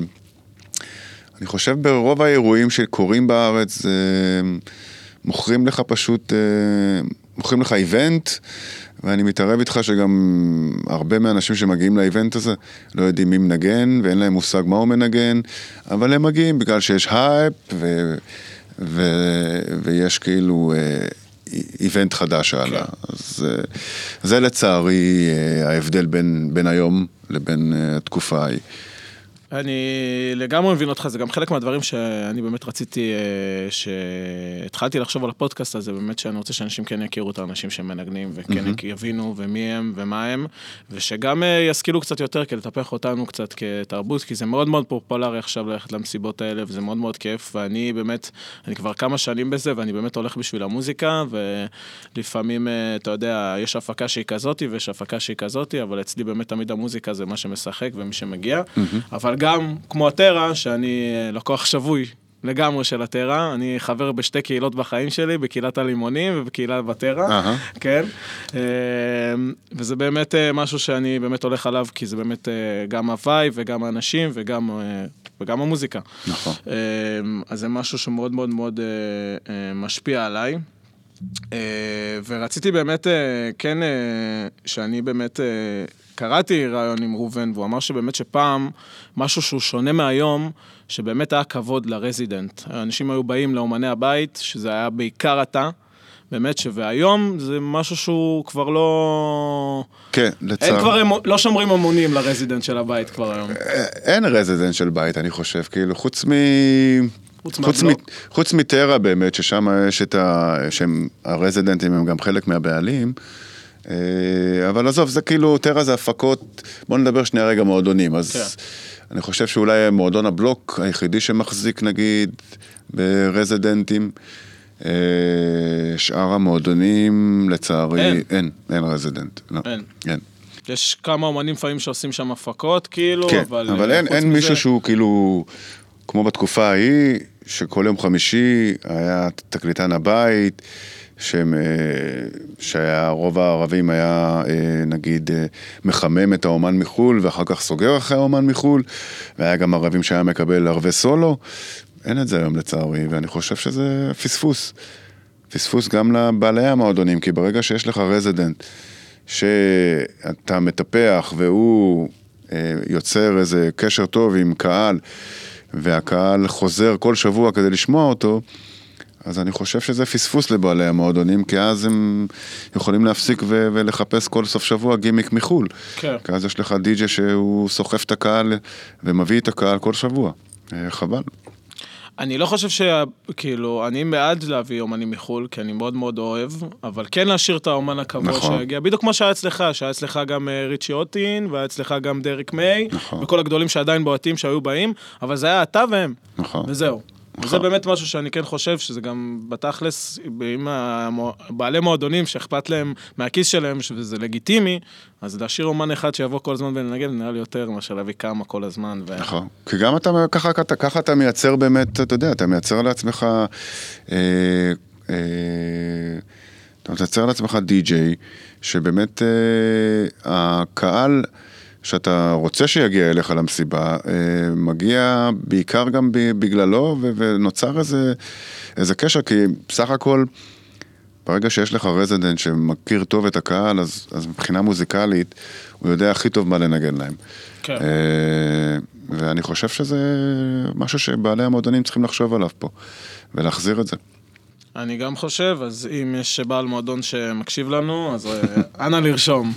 אני חושב ברוב האירועים שקורים בארץ, אה, מוכרים לך פשוט, אה, מוכרים לך event, ואני מתערב איתך שגם הרבה מהאנשים שמגיעים ל event הזה לא יודעים מי מנגן, ואין להם מושג מה הוא מנגן, אבל הם מגיעים בגלל שיש הייפ, ו, ו, ויש כאילו... אה, איבנט חדש עלה. כן. אז זה לצערי ההבדל בין, בין היום לבין התקופה ההיא. אני לגמרי מבין אותך, זה גם חלק מהדברים שאני באמת רציתי, אה, שהתחלתי לחשוב על הפודקאסט הזה, באמת שאני רוצה שאנשים כן יכירו את האנשים שמנגנים, וכן mm-hmm. יבינו ומי הם ומה הם, ושגם אה, ישכילו קצת יותר כדי לטפח אותנו קצת כתרבות, כי זה מאוד מאוד פופולרי עכשיו ללכת למסיבות האלה, וזה מאוד מאוד כיף, ואני באמת, אני כבר כמה שנים בזה, ואני באמת הולך בשביל המוזיקה, ולפעמים, אה, אתה יודע, יש הפקה שהיא כזאתי, ויש הפקה שהיא כזאתי, אבל אצלי באמת תמיד המוזיקה זה מה שמשחק ומי שמגיע, mm-hmm. אבל גם, כמו הטרה, שאני לקוח שבוי לגמרי של הטרה, אני חבר בשתי קהילות בחיים שלי, בקהילת הלימונים ובקהילת בטרה, uh-huh. כן? אה, וזה באמת אה, משהו שאני באמת הולך עליו, כי זה באמת אה, גם הוואי וגם האנשים וגם, וגם המוזיקה. נכון. אז זה משהו שמאוד מאוד מאוד משפיע עליי. ורציתי באמת, כן, שאני באמת קראתי ראיון עם ראובן, והוא אמר שבאמת שפעם, משהו שהוא שונה מהיום, שבאמת היה כבוד לרזידנט. אנשים היו באים לאומני הבית, שזה היה בעיקר אתה. באמת ש... והיום זה משהו שהוא כבר לא... כן, לצער. אין כבר, לא שומרים אמונים ל resident של הבית כבר היום. אה, אין resident של בית, אני חושב, כאילו, חוץ מ... חוץ, חוץ, מ... חוץ מטרה באמת, ששם יש את ה... שהם, הרזידנטים הם גם חלק מהבעלים. אה, אבל עזוב, זה כאילו, טרה זה הפקות, בוא נדבר שנייה רגע מועדונים. אז כן. אני חושב שאולי מועדון הבלוק היחידי שמחזיק נגיד ברזידנטים. אה, שאר המועדונים, לצערי, אין, אין, אין resident. לא, אין. אין. יש כמה אומנים לפעמים שעושים שם הפקות, כאילו, כן, אבל... אבל אין, אין מישהו שהוא כאילו, כמו בתקופה ההיא, שכל יום חמישי היה תקליטן הבית. שהם, אה, שהרוב הערבים היה אה, נגיד אה, מחמם את האומן מחו"ל ואחר כך סוגר אחרי האומן מחו"ל והיה גם ערבים שהיה מקבל ערבי סולו, אין את זה היום לצערי ואני חושב שזה פספוס. פספוס גם לבעלי המועדונים, כי ברגע שיש לך רזידנט שאתה מטפח והוא יוצר איזה קשר טוב עם קהל והקהל חוזר כל שבוע כדי לשמוע אותו, אז אני חושב שזה פספוס לבעלי המועדונים, כי אז הם יכולים להפסיק ו- ולחפש כל סוף שבוע גימיק מחו"ל. כן. כי אז יש לך די.ג'י שהוא סוחף את הקהל ומביא את הקהל כל שבוע. אה, חבל. אני לא חושב ש... כאילו, אני בעד להביא אומנים מחו"ל, כי אני מאוד מאוד אוהב, אבל כן להשאיר את האומן הקבוע נכון. שיגיע, בדיוק כמו שהיה אצלך, שהיה אצלך גם אה, ריצ'י אוטין, והיה אצלך גם דריק מיי, נכון. וכל הגדולים שעדיין בועטים שהיו באים, אבל זה היה אתה והם, נכון. וזהו. וזה באמת משהו שאני כן חושב שזה גם בתכלס, אם בעלי מועדונים שאכפת להם מהכיס שלהם, שזה לגיטימי, אז להשאיר אומן אחד שיבוא כל הזמן ולנגן, נראה לי יותר מאשר להביא כמה כל הזמן. ו... נכון, כי גם אתה, ככה, ככה, ככה אתה מייצר באמת, אתה יודע, אתה מייצר לעצמך... אה, אה, אתה תייצר לעצמך די-ג'יי, שבאמת אה, הקהל שאתה רוצה שיגיע אליך למסיבה, אה, מגיע בעיקר גם בגללו, ונוצר איזה, איזה קשר, כי בסך הכל, ברגע שיש לך רזידנט שמכיר טוב את הקהל, אז, אז מבחינה מוזיקלית, הוא יודע הכי טוב מה לנגן להם. כן. אה, ואני חושב שזה משהו שבעלי המועדונים צריכים לחשוב עליו פה, ולהחזיר את זה. אני גם חושב, אז אם יש בעל מועדון שמקשיב לנו, אז אה, אנא לרשום.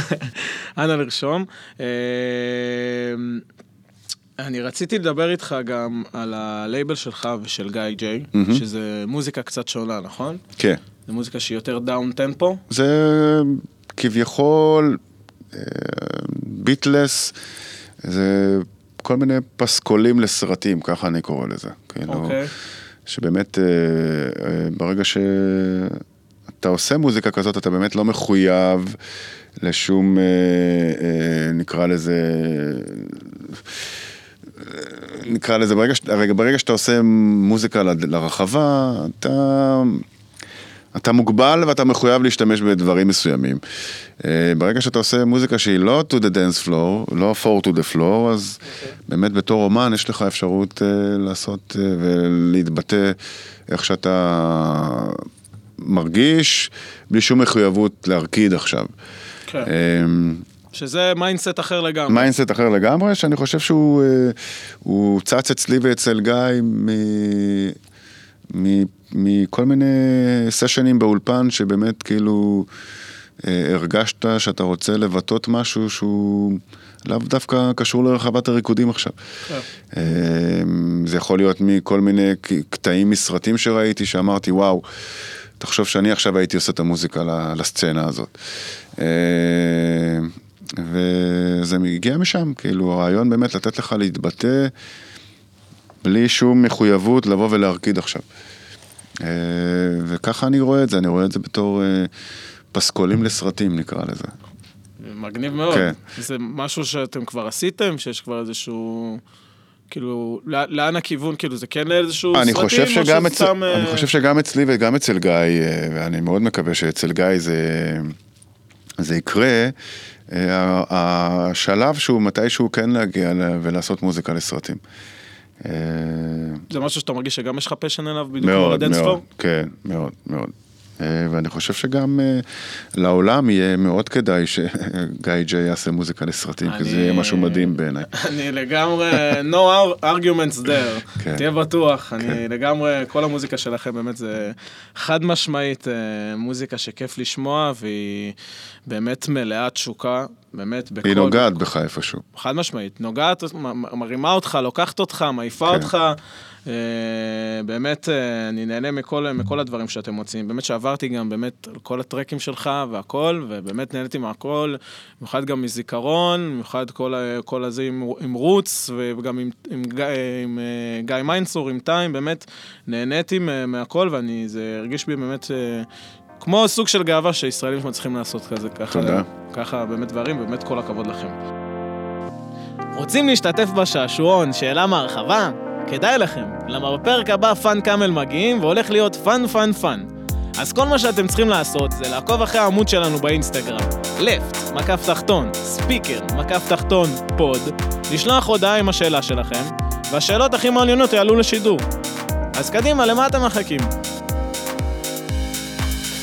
אנא לרשום. אה, אני רציתי לדבר איתך גם על הלייבל שלך ושל גיא ג'יי, מהמם. שזה מוזיקה קצת שונה, נכון? כן. זה מוזיקה שהיא יותר downtempo. זה כביכול ביטלס, זה כל מיני פסקולים לסרטים, ככה אני קורא לזה. כאילו, אוקיי. שבאמת, אה, אה, ברגע שאתה עושה מוזיקה כזאת, אתה באמת לא מחויב לשום, אה, נקרא לזה... נקרא לזה, ברגע, ש- ברגע שאתה עושה מוזיקה לרחבה, אתה, אתה מוגבל ואתה מחויב להשתמש בדברים מסוימים. אה, ברגע שאתה עושה מוזיקה שהיא לא to the dance floor, לא four to the floor, אז באמת בתור אומן יש לך אפשרות אה, לעשות אה, ולהתבטא איך שאתה מרגיש, בלי שום מחויבות להרקיד עכשיו. כן. אה, שזה mindset אחר לגמרי. mindset אחר לגמרי, שאני חושב שהוא הוא צץ אצלי ואצל גיא מ, מ, מכל מיני סשנים באולפן, שבאמת כאילו אה, הרגשת שאתה רוצה לבטא משהו שהוא לאו דווקא קשור לרחבת הריקודים עכשיו. כן. אה, זה יכול להיות מכל מיני קטעים מסרטים שראיתי, שאמרתי, וואו, תחשוב שאני עכשיו הייתי עושה את המוזיקה לסצנה הזאת. אה, וזה הגיע משם, כאילו הרעיון באמת לתת לך להתבטא בלי שום מחויבות לבוא ולהרקיד עכשיו. אה, וככה אני רואה את זה, אני רואה את זה בתור אה, פסקולים לסרטים נקרא לזה. מגניב מאוד. כן. זה משהו שאתם כבר עשיתם, שיש כבר איזשהו... כאילו, לא- לאן הכיוון, כאילו, זה כן לאיזשהו אני סרטים, או שזה אצל, סתם... אני אה, חושב שגם אצלי וגם אצל גיא, ואני מאוד מקווה שאצל גיא זה, זה יקרה, השלב שהוא מתישהו כן להגיע ולעשות מוזיקה לסרטים. אה, זה משהו שאתה מרגיש שגם יש לך פשן אליו, בדיוק כמו מאוד, לדנס מאוד, פלור? כן, מאוד, מאוד. אה, ואני חושב שגם אה, לעולם יהיה מאוד כדאי שגיא ג'יי יעשה מוזיקה לסרטים, כי זה יהיה משהו מדהים בעיניי. אני לגמרי, no arguments there, כן. תהיה בטוח, אני לגמרי, כל המוזיקה שלכם באמת זה חד משמעית אה, מוזיקה שכיף לשמוע והיא באמת מלאת תשוקה, באמת בכל... היא נוגעת בך איפשהו. חד משמעית, נוגעת, מרימה אותך, לוקחת אותך, מעיפה כן. אותך. אה, באמת, אה, אני נהנה מכל, מכל הדברים שאתם מוצאים. באמת שעברתי גם באמת על כל הטרקים שלך והכל, ובאמת נהניתי מהכל, במיוחד גם מזיכרון, במיוחד כל, כל הזה עם, עם רוץ, וגם עם, עם, גיא- עם אה, גיא מיינסור, עם טיים, באמת נהניתי מה- מהכל, ואני, זה הרגיש בי באמת... כמו סוג של גאווה שישראלים מצליחים לעשות כזה, ככה, תודה. ככה באמת דברים, באמת כל הכבוד לכם. רוצים להשתתף בשעשועון, שאלה מהרחבה? כדאי לכם, למה בפרק הבא פאן קאמל מגיעים והולך להיות fun fun fun. אז כל מה שאתם צריכים לעשות זה לעקוב אחרי העמוד שלנו באינסטגרם, left, מקף תחתון, speaker, מקף תחתון, pod, לשלוח הודעה עם השאלה שלכם, והשאלות הכי מעניינות יעלו לשידור. אז קדימה, למה אתם מחכים?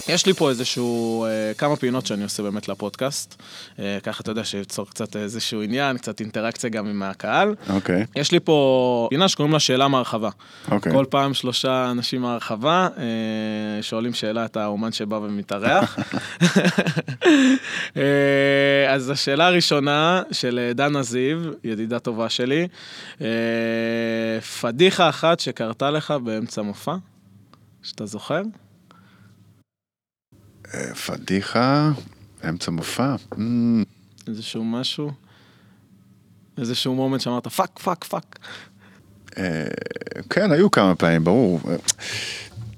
יש לי פה איזשהו, אה, כמה פינות שאני עושה באמת לפודקאסט. אה, ככה אתה יודע שיצור קצת איזשהו עניין, קצת אינטראקציה גם עם הקהל. אוקיי, יש לי פה פינה שקוראים לה שאלה מהרחבה. אוקיי. כל פעם שלושה אנשים מהרחבה אה, שואלים שאלה את האומן שבא ומתארח. אה, אז השאלה הראשונה של אה, דנה זיו, ידידה טובה שלי, אה, פדיחה אחת שקרתה לך באמצע מופע, שאתה זוכר? אה, פדיחה, אמצע מופע. אמ, איזשהו משהו? איזשהו moment שאמרת fuck, fuck, fuck. אה, כן, היו כמה פעמים, ברור.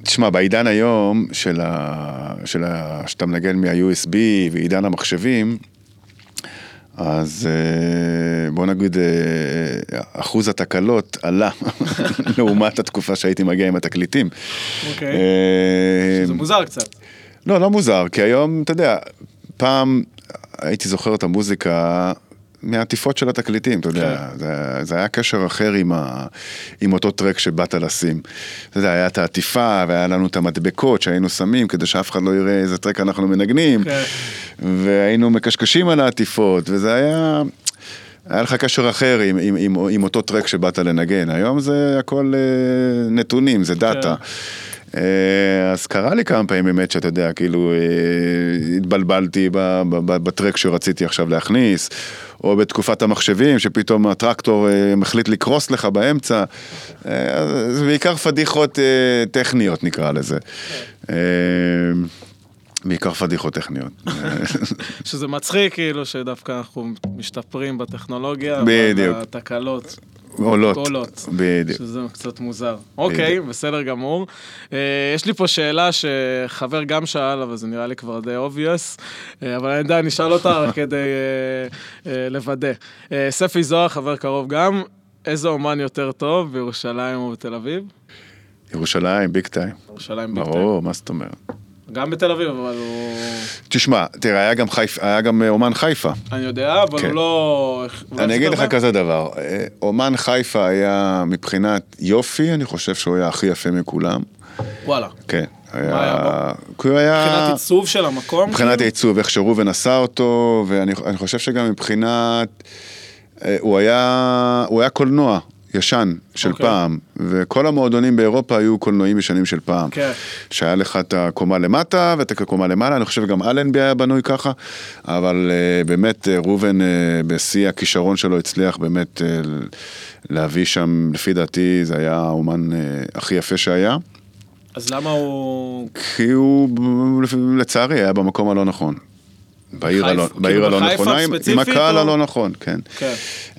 תשמע, בעידן היום של ה... של ה... שאתה מנגן מה-USB ועידן המחשבים, אז אה, בוא נגיד, אה, אחוז התקלות עלה לעומת התקופה שהייתי מגיע עם התקליטים. אוקיי. אה, זה מוזר קצת. לא, לא מוזר, כי היום, אתה יודע, פעם הייתי זוכר את המוזיקה מהעטיפות של התקליטים, אתה יודע, כן. זה, זה היה קשר אחר עם, ה, עם אותו טרק שבאת לשים. אתה יודע, היה את העטיפה, והיה לנו את המדבקות שהיינו שמים כדי שאף אחד לא יראה איזה טרק אנחנו מנגנים, כן. והיינו מקשקשים על העטיפות, וזה היה... היה לך קשר אחר עם, עם, עם, עם אותו טרק שבאת לנגן, היום זה הכל אה, נתונים, זה דאטה. אה, אז קרה לי כמה פעמים באמת שאתה יודע, כאילו אה, התבלבלתי בטרק שרציתי עכשיו להכניס, או בתקופת המחשבים, שפתאום הטרקטור אה, מחליט לקרוס לך באמצע. אה, זה בעיקר פדיחות אה, טכניות נקרא לזה. אה, בעיקר פדיחות טכניות. שזה מצחיק, כאילו, שדווקא אנחנו משתפרים בטכנולוגיה. בדיוק. אבל התקלות עולות. עולות. בדיוק. שזה קצת מוזר. אוקיי, בסדר גמור. אה, יש לי פה שאלה שחבר גם שאל, אבל זה נראה לי כבר די obvious, אה, אבל אני עדיין אשאל אותה רק כדי אה, אה, לוודא. אה, ספי זוהר, חבר קרוב גם, איזה אומן יותר טוב, בירושלים או בתל אביב? ירושלים, ביג טיים. ירושלים ביג טיים. ברור, מה זאת אומרת? גם בתל אביב, אבל הוא... תשמע, תראה, היה גם, חיפ... היה גם אה, אומן חיפה. אני יודע, אבל כן. הוא לא... אני אגיד לך? כזה דבר, אה, אומן חיפה היה מבחינת יופי, אני חושב שהוא היה הכי יפה מכולם. וואלה. כן. מה היה הוא היה... מבחינת עיצוב של המקום? מבחינת כאילו? העיצוב, איך שראובן עשה אותו, ואני אני חושב שגם מבחינת... אה, הוא היה, הוא היה קולנוע ישן של אוקיי. פעם, וכל המועדונים באירופה היו קולנועים ישנים של פעם. כן. שהיה לך את הקומה למטה ואת הקומה למעלה, אני חושב גם אלנבי היה בנוי ככה, אבל uh, באמת uh, ראובן uh, בשיא הכישרון שלו הצליח באמת uh, להביא שם, לפי דעתי זה היה האומן uh, הכי יפה שהיה, אז למה הוא... כי הוא לצערי היה במקום הלא נכון. בעיר? הלא, בעיר הלא נכונה, עם, עם הקהל או? הלא נכון, כן. כן.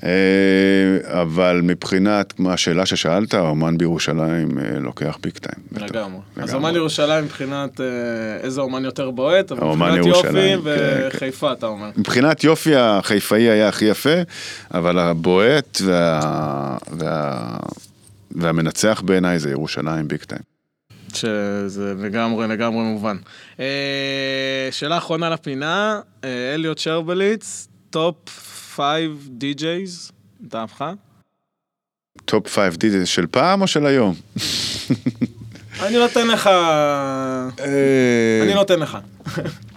אה, אבל מבחינת השאלה ששאלת, האומן בירושלים אה, לוקח big time. לגמרי. אז. אומן ירושלים מבחינת אה, איזה אומן יותר בועט, אבל מבחינת יופי ירושלים, כן, וחיפה אתה אומר. מבחינת יופי החיפאי היה הכי יפה, אבל הבועט וה... וה... והמנצח בעיניי זה ירושלים big time. שזה לגמרי לגמרי מובן. אה, שאלה אחרונה לפינה, אה, אליוט שרבליץ, top 5 DJs, מטעמך? top five די של פעם או של היום? אני נותן לך... אני נותן לך.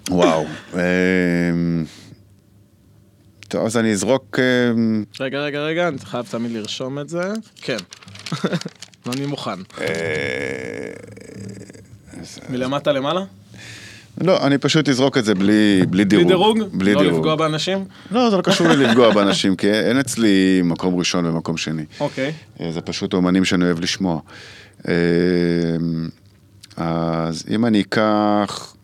וואו. טוב, אז אני אזרוק... רגע, רגע, רגע, אני חייב תמיד לרשום את זה. כן. אני מוכן. אה, מלמטה למעלה? לא, אני פשוט אזרוק את זה בלי בלי בלי דירוג. דירוג? בלי לא דירוג. לפגוע באנשים? לא, זה לא קשור לי לפגוע באנשים, כי אין אצלי מקום ראשון ומקום שני. אוקיי. אה, זה פשוט אומנים שאני אוהב לשמוע. אה, אז אם אני אקח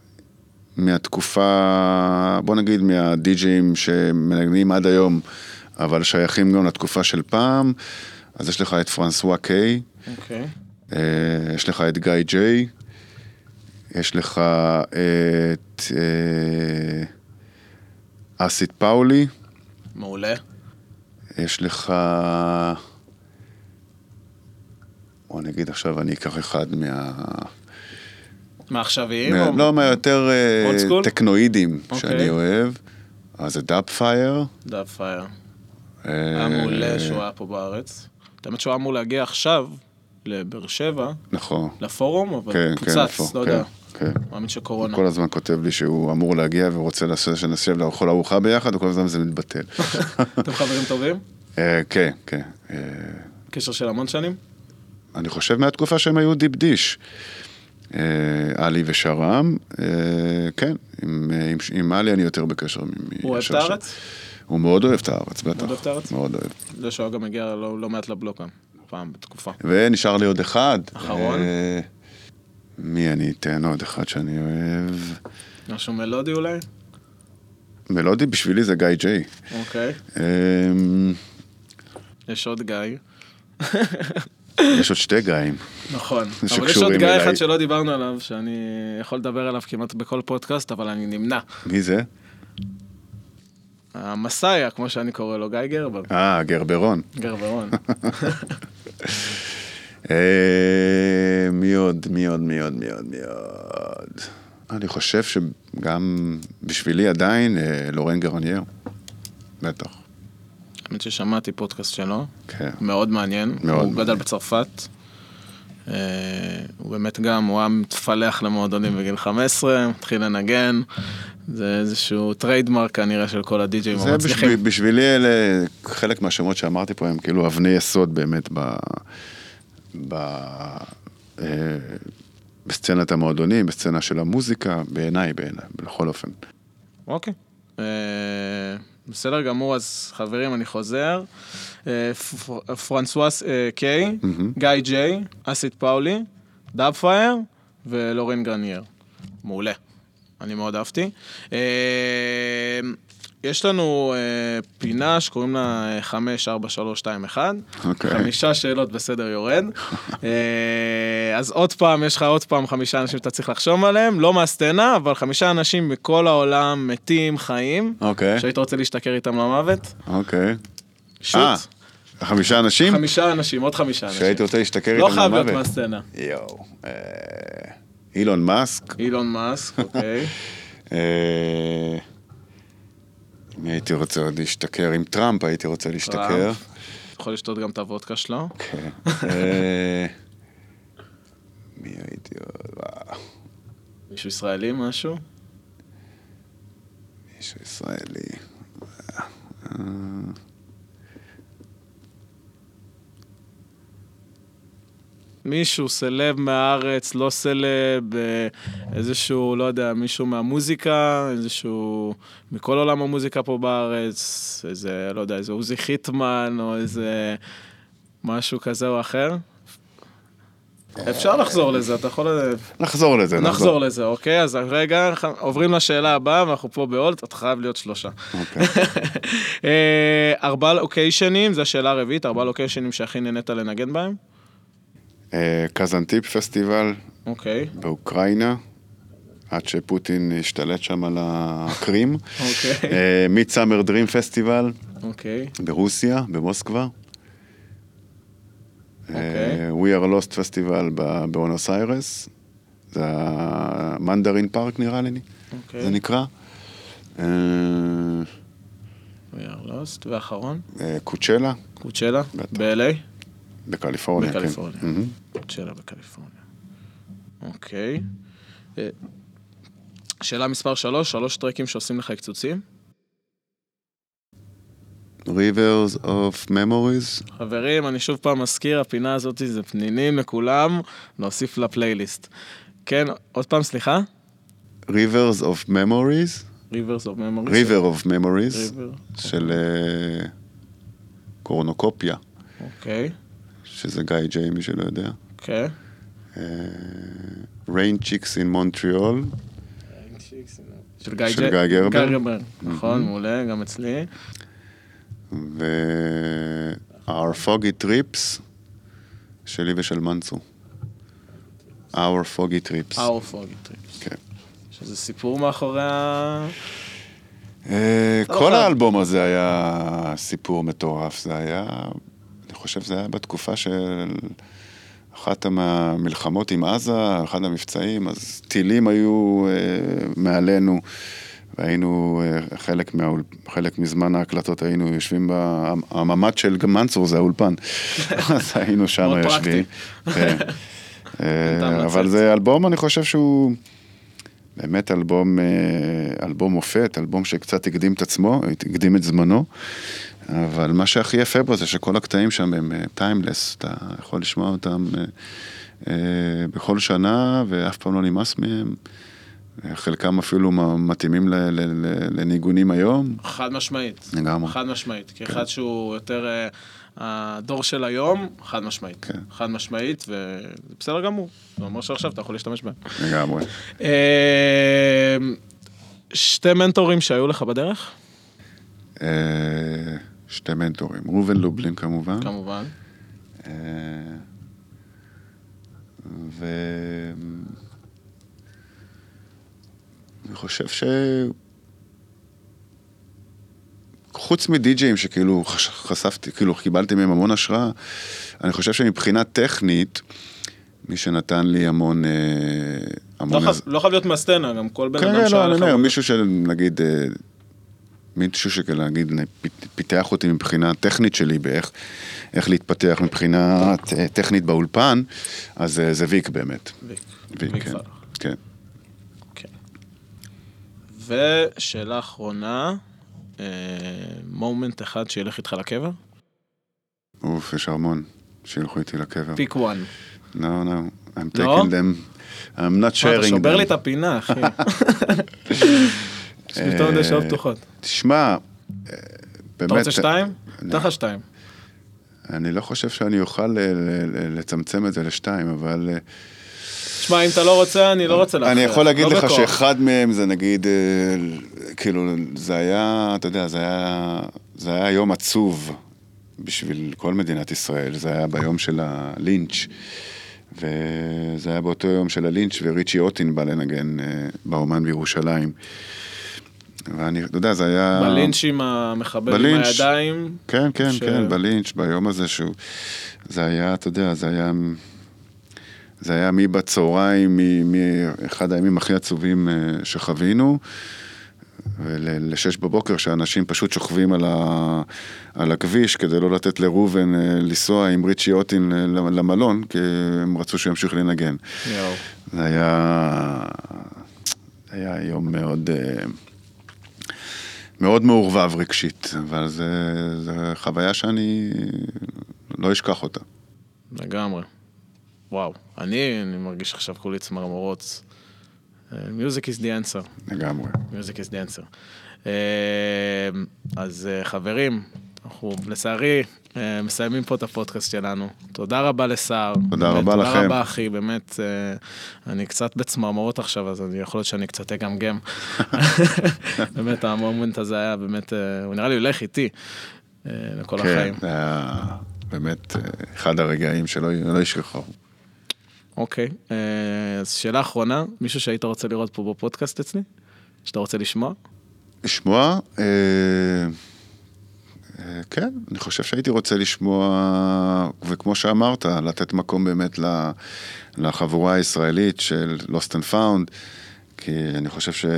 מהתקופה, בוא נגיד מהדי-ג'אים שמנגנים עד היום, אבל שייכים גם לתקופה של פעם, אז יש לך את פרנסואה קיי, אוקיי. אה, יש לך את גיא ג'יי, יש לך את אה, אסיד פאולי, מעולה. יש לך... בוא נגיד עכשיו אני אקח אחד מה... מעכשוויים? מה... או- לא, מהיותר אה? טכנואידים אוקיי. שאני אוהב. אז זה דאב פייר. דאב פייר. היה מעולה שהוא היה פה בארץ. האמת שהוא היה אמור להגיע עכשיו לבאר שבע, נכון. לפורום, אבל כן, כן, קוצץ, איפה? לא יודע. כן. מאמין שקורונה. כל הזמן כותב לי שהוא אמור להגיע ורוצה לעשות שנשב לאכול ארוחה ביחד, וכל הזמן זה מתבטל. אתם חברים טובים? אה, כן, כן. אה, קשר של המון שנים? אני חושב מהתקופה שהם היו דיפ דיש. אה, עלי ושרם, כן, עם, עלי אני יותר בקשר. הוא אוהב את. הארץ? הוא מאוד אוהב את הארץ, בטח. מאוד אוהב את הארץ? מאוד אוהב. זה שהוא גם הגיע לא לא מעט לבלוק כאן, פעם בתקופה. ונשאר לי עוד אחד. אחרון? אה, מי אני אתן עוד אחד שאני אוהב? משהו מלודי אולי? מלודי בשבילי זה גיא ג'יי. אוקיי. אמ, יש עוד גיא. יש עוד שתי גאים. נכון. אבל יש עוד גיא אליי. אחד שלא דיברנו עליו, שאני יכול לדבר עליו כמעט בכל פודקאסט, אבל אני נמנע. מי זה? ה messiah, כמו שאני קורא לו, גיא גרבר. אה, גרברון. גרברון. אה, מי עוד? מי עוד? מי עוד? מי עוד? מי עוד? אני חושב שגם בשבילי עדיין אה, לורן גרנייר. בטח. האמת ששמעתי פודקאסט שלו, כן. מאוד מעניין. מאוד הוא גדל בצרפת. אה, הוא באמת גם, הוא היה מתפלח למועדונים בגיל 15, מתחיל לנגן. זה איזשהו trademark כנראה של כל הדי-ג'אים זה בשביל, המצליחים. בשבילי אלה, חלק מהשמות שאמרתי פה הם כאילו אבני יסוד באמת ב... ב... אה, בסצנת המועדונים, בסצנה של המוזיקה, בעיניי, בעיניי, בכל אופן. אוקיי. אה, בסדר גמור, אז חברים, אני חוזר. אה, פר- פרנסואס קיי, גיא ג'יי, אסיד פאולי, דאב פייר ולורין גרנייר. מעולה. אני מאוד אהבתי. אה, יש לנו אה, פינה שקוראים לה אה, 5, 4, 3, 2, 1. אוקיי. חמישה שאלות בסדר יורד. אה, אז עוד פעם, יש לך עוד פעם חמישה אנשים שאתה צריך לחשוב עליהם, לא מהסצנה, אבל חמישה אנשים מכל העולם מתים, חיים, אוקיי, שהיית רוצה להשתכר איתם למוות. אוקיי. שוט. אה, חמישה אנשים? חמישה אנשים, עוד חמישה אנשים. שהייתי רוצה להשתכר לא איתם חייב להיות למוות. מהסצנה. יואו. אה, אילון מאסק. אילון מאסק, אוקיי. אה, מי הייתי רוצה עוד להשתכר? עם טראמפ הייתי רוצה להשתכר. יכול לשתות גם את הוודקה שלו. כן. אה, מי הייתי עוד? מישהו ישראלי, משהו? מישהו ישראלי. מישהו, סלב מהארץ, לא סלב, אה, איזשהו, לא יודע, מישהו מהמוזיקה, איזשהו, מכל עולם המוזיקה פה בארץ, איזה, לא יודע, איזה עוזי חיטמן, או איזה משהו כזה או אחר. אפשר לחזור לזה, אתה יכול... נחזור לזה, נחזור לזה, אוקיי? אז רגע, עוברים לשאלה הבאה, ואנחנו פה בהולט, אתה חייב להיות שלושה. אוקיי. אה, ארבעה לוקיישנים, זו השאלה הרביעית, ארבעה לוקיישנים שהכי נהנית לנגן בהם? אה, קזנטיפ פסטיבל אוקיי, באוקראינה, עד שפוטין השתלט שם על הקרים. אוקיי, מיד סאמר דרים פסטיבל אוקיי, ברוסיה, במוסקבה. אוקיי. אה, We are Lost פסטיבל בבואנוס איירס. זה המנדרין פארק נראה לי, אוקיי. זה נקרא. אה, We are lost. ואחרון, אה, קוצ'לה קוצ'לה. ב-LA? בקליפורניה. כן. בקליפורניה. מהמם. קוצ'לה בקליפורניה. אוקיי. אה, שאלה מספר שלוש, שלוש טרקים שעושים לך קצוצים. Rivers of Memories. חברים, אני שוב פעם מזכיר, הפינה הזאת זה פנינים לכולם, להוסיף לפלייליסט. כן, עוד פעם, סליחה? Rivers of Memories. Rivers of Memories. River of Memories. River. של אה, קורנוקופיה, אוקיי, שזה גיא ג'יי, מי שלא יודע. אוקיי. Rain Chicks in Montreal. של גיא של ג'י- גיא גרבר. גיא גרבר, נכון, מעולה, גם אצלי. ו... Our Foggy Trips, שלי ושל מנצו. Our Foggy Trips. Our Foggy Trips. כן. שזה סיפור מאחורי ה... אה, לא כל. האלבום הזה היה סיפור מטורף, זה היה, חושב שזה היה בתקופה של אחת המלחמות עם עזה, אחד המבצעים, אז טילים היו אה, מעלינו, והיינו אה, חלק, מהאול, חלק מזמן ההקלטות היינו יושבים, בה, הממ"ד של מנצור זה האולפן, אז היינו שם יושבים. כן. אה, אבל. זה אלבום, אני חושב שהוא... באמת אלבום, אה, אלבום מופת, אלבום שקצת הקדים את עצמו, הקדים את זמנו, אבל מה שהכי יפה בו זה שכל הקטעים שם הם טיימלס, אתה יכול לשמוע אותם אה, אה, בכל שנה ואף פעם לא נמאס מהם. חלקם אפילו מתאימים לניגונים היום. חד משמעית. לגמרי. חד משמעית. כאחד שהוא יותר אה, הדור של היום, חד משמעית. כן. חד משמעית, וזה בסדר גמור. זה אומר שעכשיו אתה יכול להשתמש בהם. לגמרי. אה, שתי מנטורים שהיו לך בדרך, אה, שתי מנטורים, ראובן לובלין כמובן. כמובן. אה, ו... אני חושב ש... חוץ מדי-ג'אים שכאילו חש- חשפתי, כאילו קיבלתי מהם המון השראה, אני חושב שמבחינה טכנית, מי שנתן לי המון אה, המון... לא חייב- לא חייב להיות מהסצנה, גם כל בן כן, אדם כן, שהיה לא, אני לך... אומר, מישהו שנגיד, מישהו שנגיד פית- פיתח אותי מבחינה טכנית שלי באיך איך להתפתח מבחינה טכנית באולפן, אז אה, זה ויק באמת. ויק. ויק, ויק כן. כן. כן. ושאלה אחרונה, אה, moment אחד שילך איתך לקבר? אוף, יש המון שילכו איתי לקבר. pick one. No, no, I'm לא? taking them, I'm not מה, אתה sharing שובר לי them. את הפינה, אחי. יותר מדי שעות פתוחות. תשמע, אה, אתה באמת, רוצה שתיים? אתן לך שתיים. אני לא חושב שאני אוכל ל- לצמצם את זה לשתיים, אבל... אה, שמע, אם אתה לא רוצה, אני לא רוצה להכריח. אני יכול להגיד לא לך. שאחד מהם זה נגיד, אה, כאילו, זה היה, אתה יודע, זה היה, זה היה יום עצוב בשביל כל מדינת ישראל, זה היה ביום של הלינץ', וזה היה באותו יום של הלינץ', וריצ'י אוטין בא לנגן אה, באומן בירושלים. ואני, אתה יודע, זה היה... בלינץ' עם המחבל עם בלינץ'. הידיים. כן, כן, ש- כן, בלינץ', ביום הזה שהוא... זה היה, אתה יודע, זה היה... זה היה מבצהריים, מאחד הימים הכי עצובים אה, שחווינו, ולשש בבוקר, שאנשים פשוט שוכבים על, ה, על הכביש כדי לא לתת לראובן אה, לנסוע עם ריצ'י אוטין אה, למלון, כי הם רצו שהוא ימשיך לנגן. יואו. זה היה... היה יום מאוד... אה, מאוד מעורבב רגשית, אבל זו חוויה שאני לא אשכח אותה. לגמרי. וואו. אני אני מרגיש עכשיו כולי צמרמורות. אה, Music is the answer. לגמרי. Music is the answer. אה, אז אה, חברים, אנחנו לצערי מסיימים פה את הפודקאסט שלנו. תודה רבה לסער. תודה רבה תודה לכם. רבה אחי, באמת, אה, אני קצת בצמרמורות עכשיו, אז אני יכול להיות שאני קצת אגמגם. באמת, המומנט הזה היה באמת, אה, הוא נראה לי הולך איתי אה, לכל כן, החיים. זה היה באמת אה, אחד הרגעים שלא לא ישכחו. אוקיי, אה, אז שאלה אחרונה, מישהו שהיית רוצה לראות פה בפודקאסט אצלי? שאתה רוצה לשמוע? לשמוע, אה, אה, כן, אני חושב שהייתי רוצה לשמוע, וכמו שאמרת, לתת מקום באמת לחבורה הישראלית של Lost and Found, כי אני חושב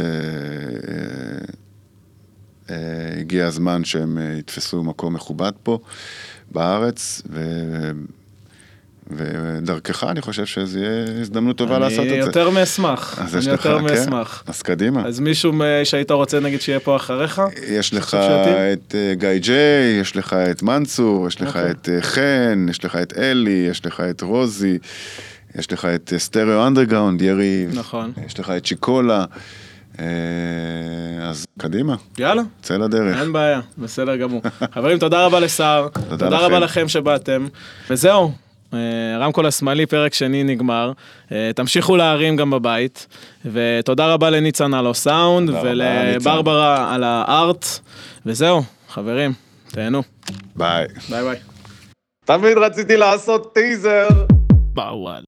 שהגיע הזמן שהם אה, יתפסו מקום מכובד פה בארץ, ו... ודרכך אני חושב שזו יהיה הזדמנות טובה לעשות את זה. אני יותר מאשמח, אני יותר כן? מאשמח. אז קדימה. אז מישהו שהיית רוצה נגיד שיהיה פה אחריך? יש לך? את אה, גיא ג'יי, יש לך את מנצור, יש לך אוקיי. את אה, חן, יש לך את אלי, יש לך את רוזי, יש לך את אה, סטריאו אנדרגאונד, ירי, נכון. יש לך את שיקולה, אז קדימה, יאללה, צא לדרך. אין בעיה, בסדר גמור. חברים, תודה רבה לסהר, תודה לכם. רבה לכם שבאתם, וזהו. אה, הרמקול השמאלי, פרק שני נגמר. אה, תמשיכו להרים גם בבית. ותודה רבה לניצן על הסאונד, ולברברה על ה art. וזהו, חברים, תהנו. ביי. ביי ביי. תמיד רציתי לעשות טיזר. באוואל.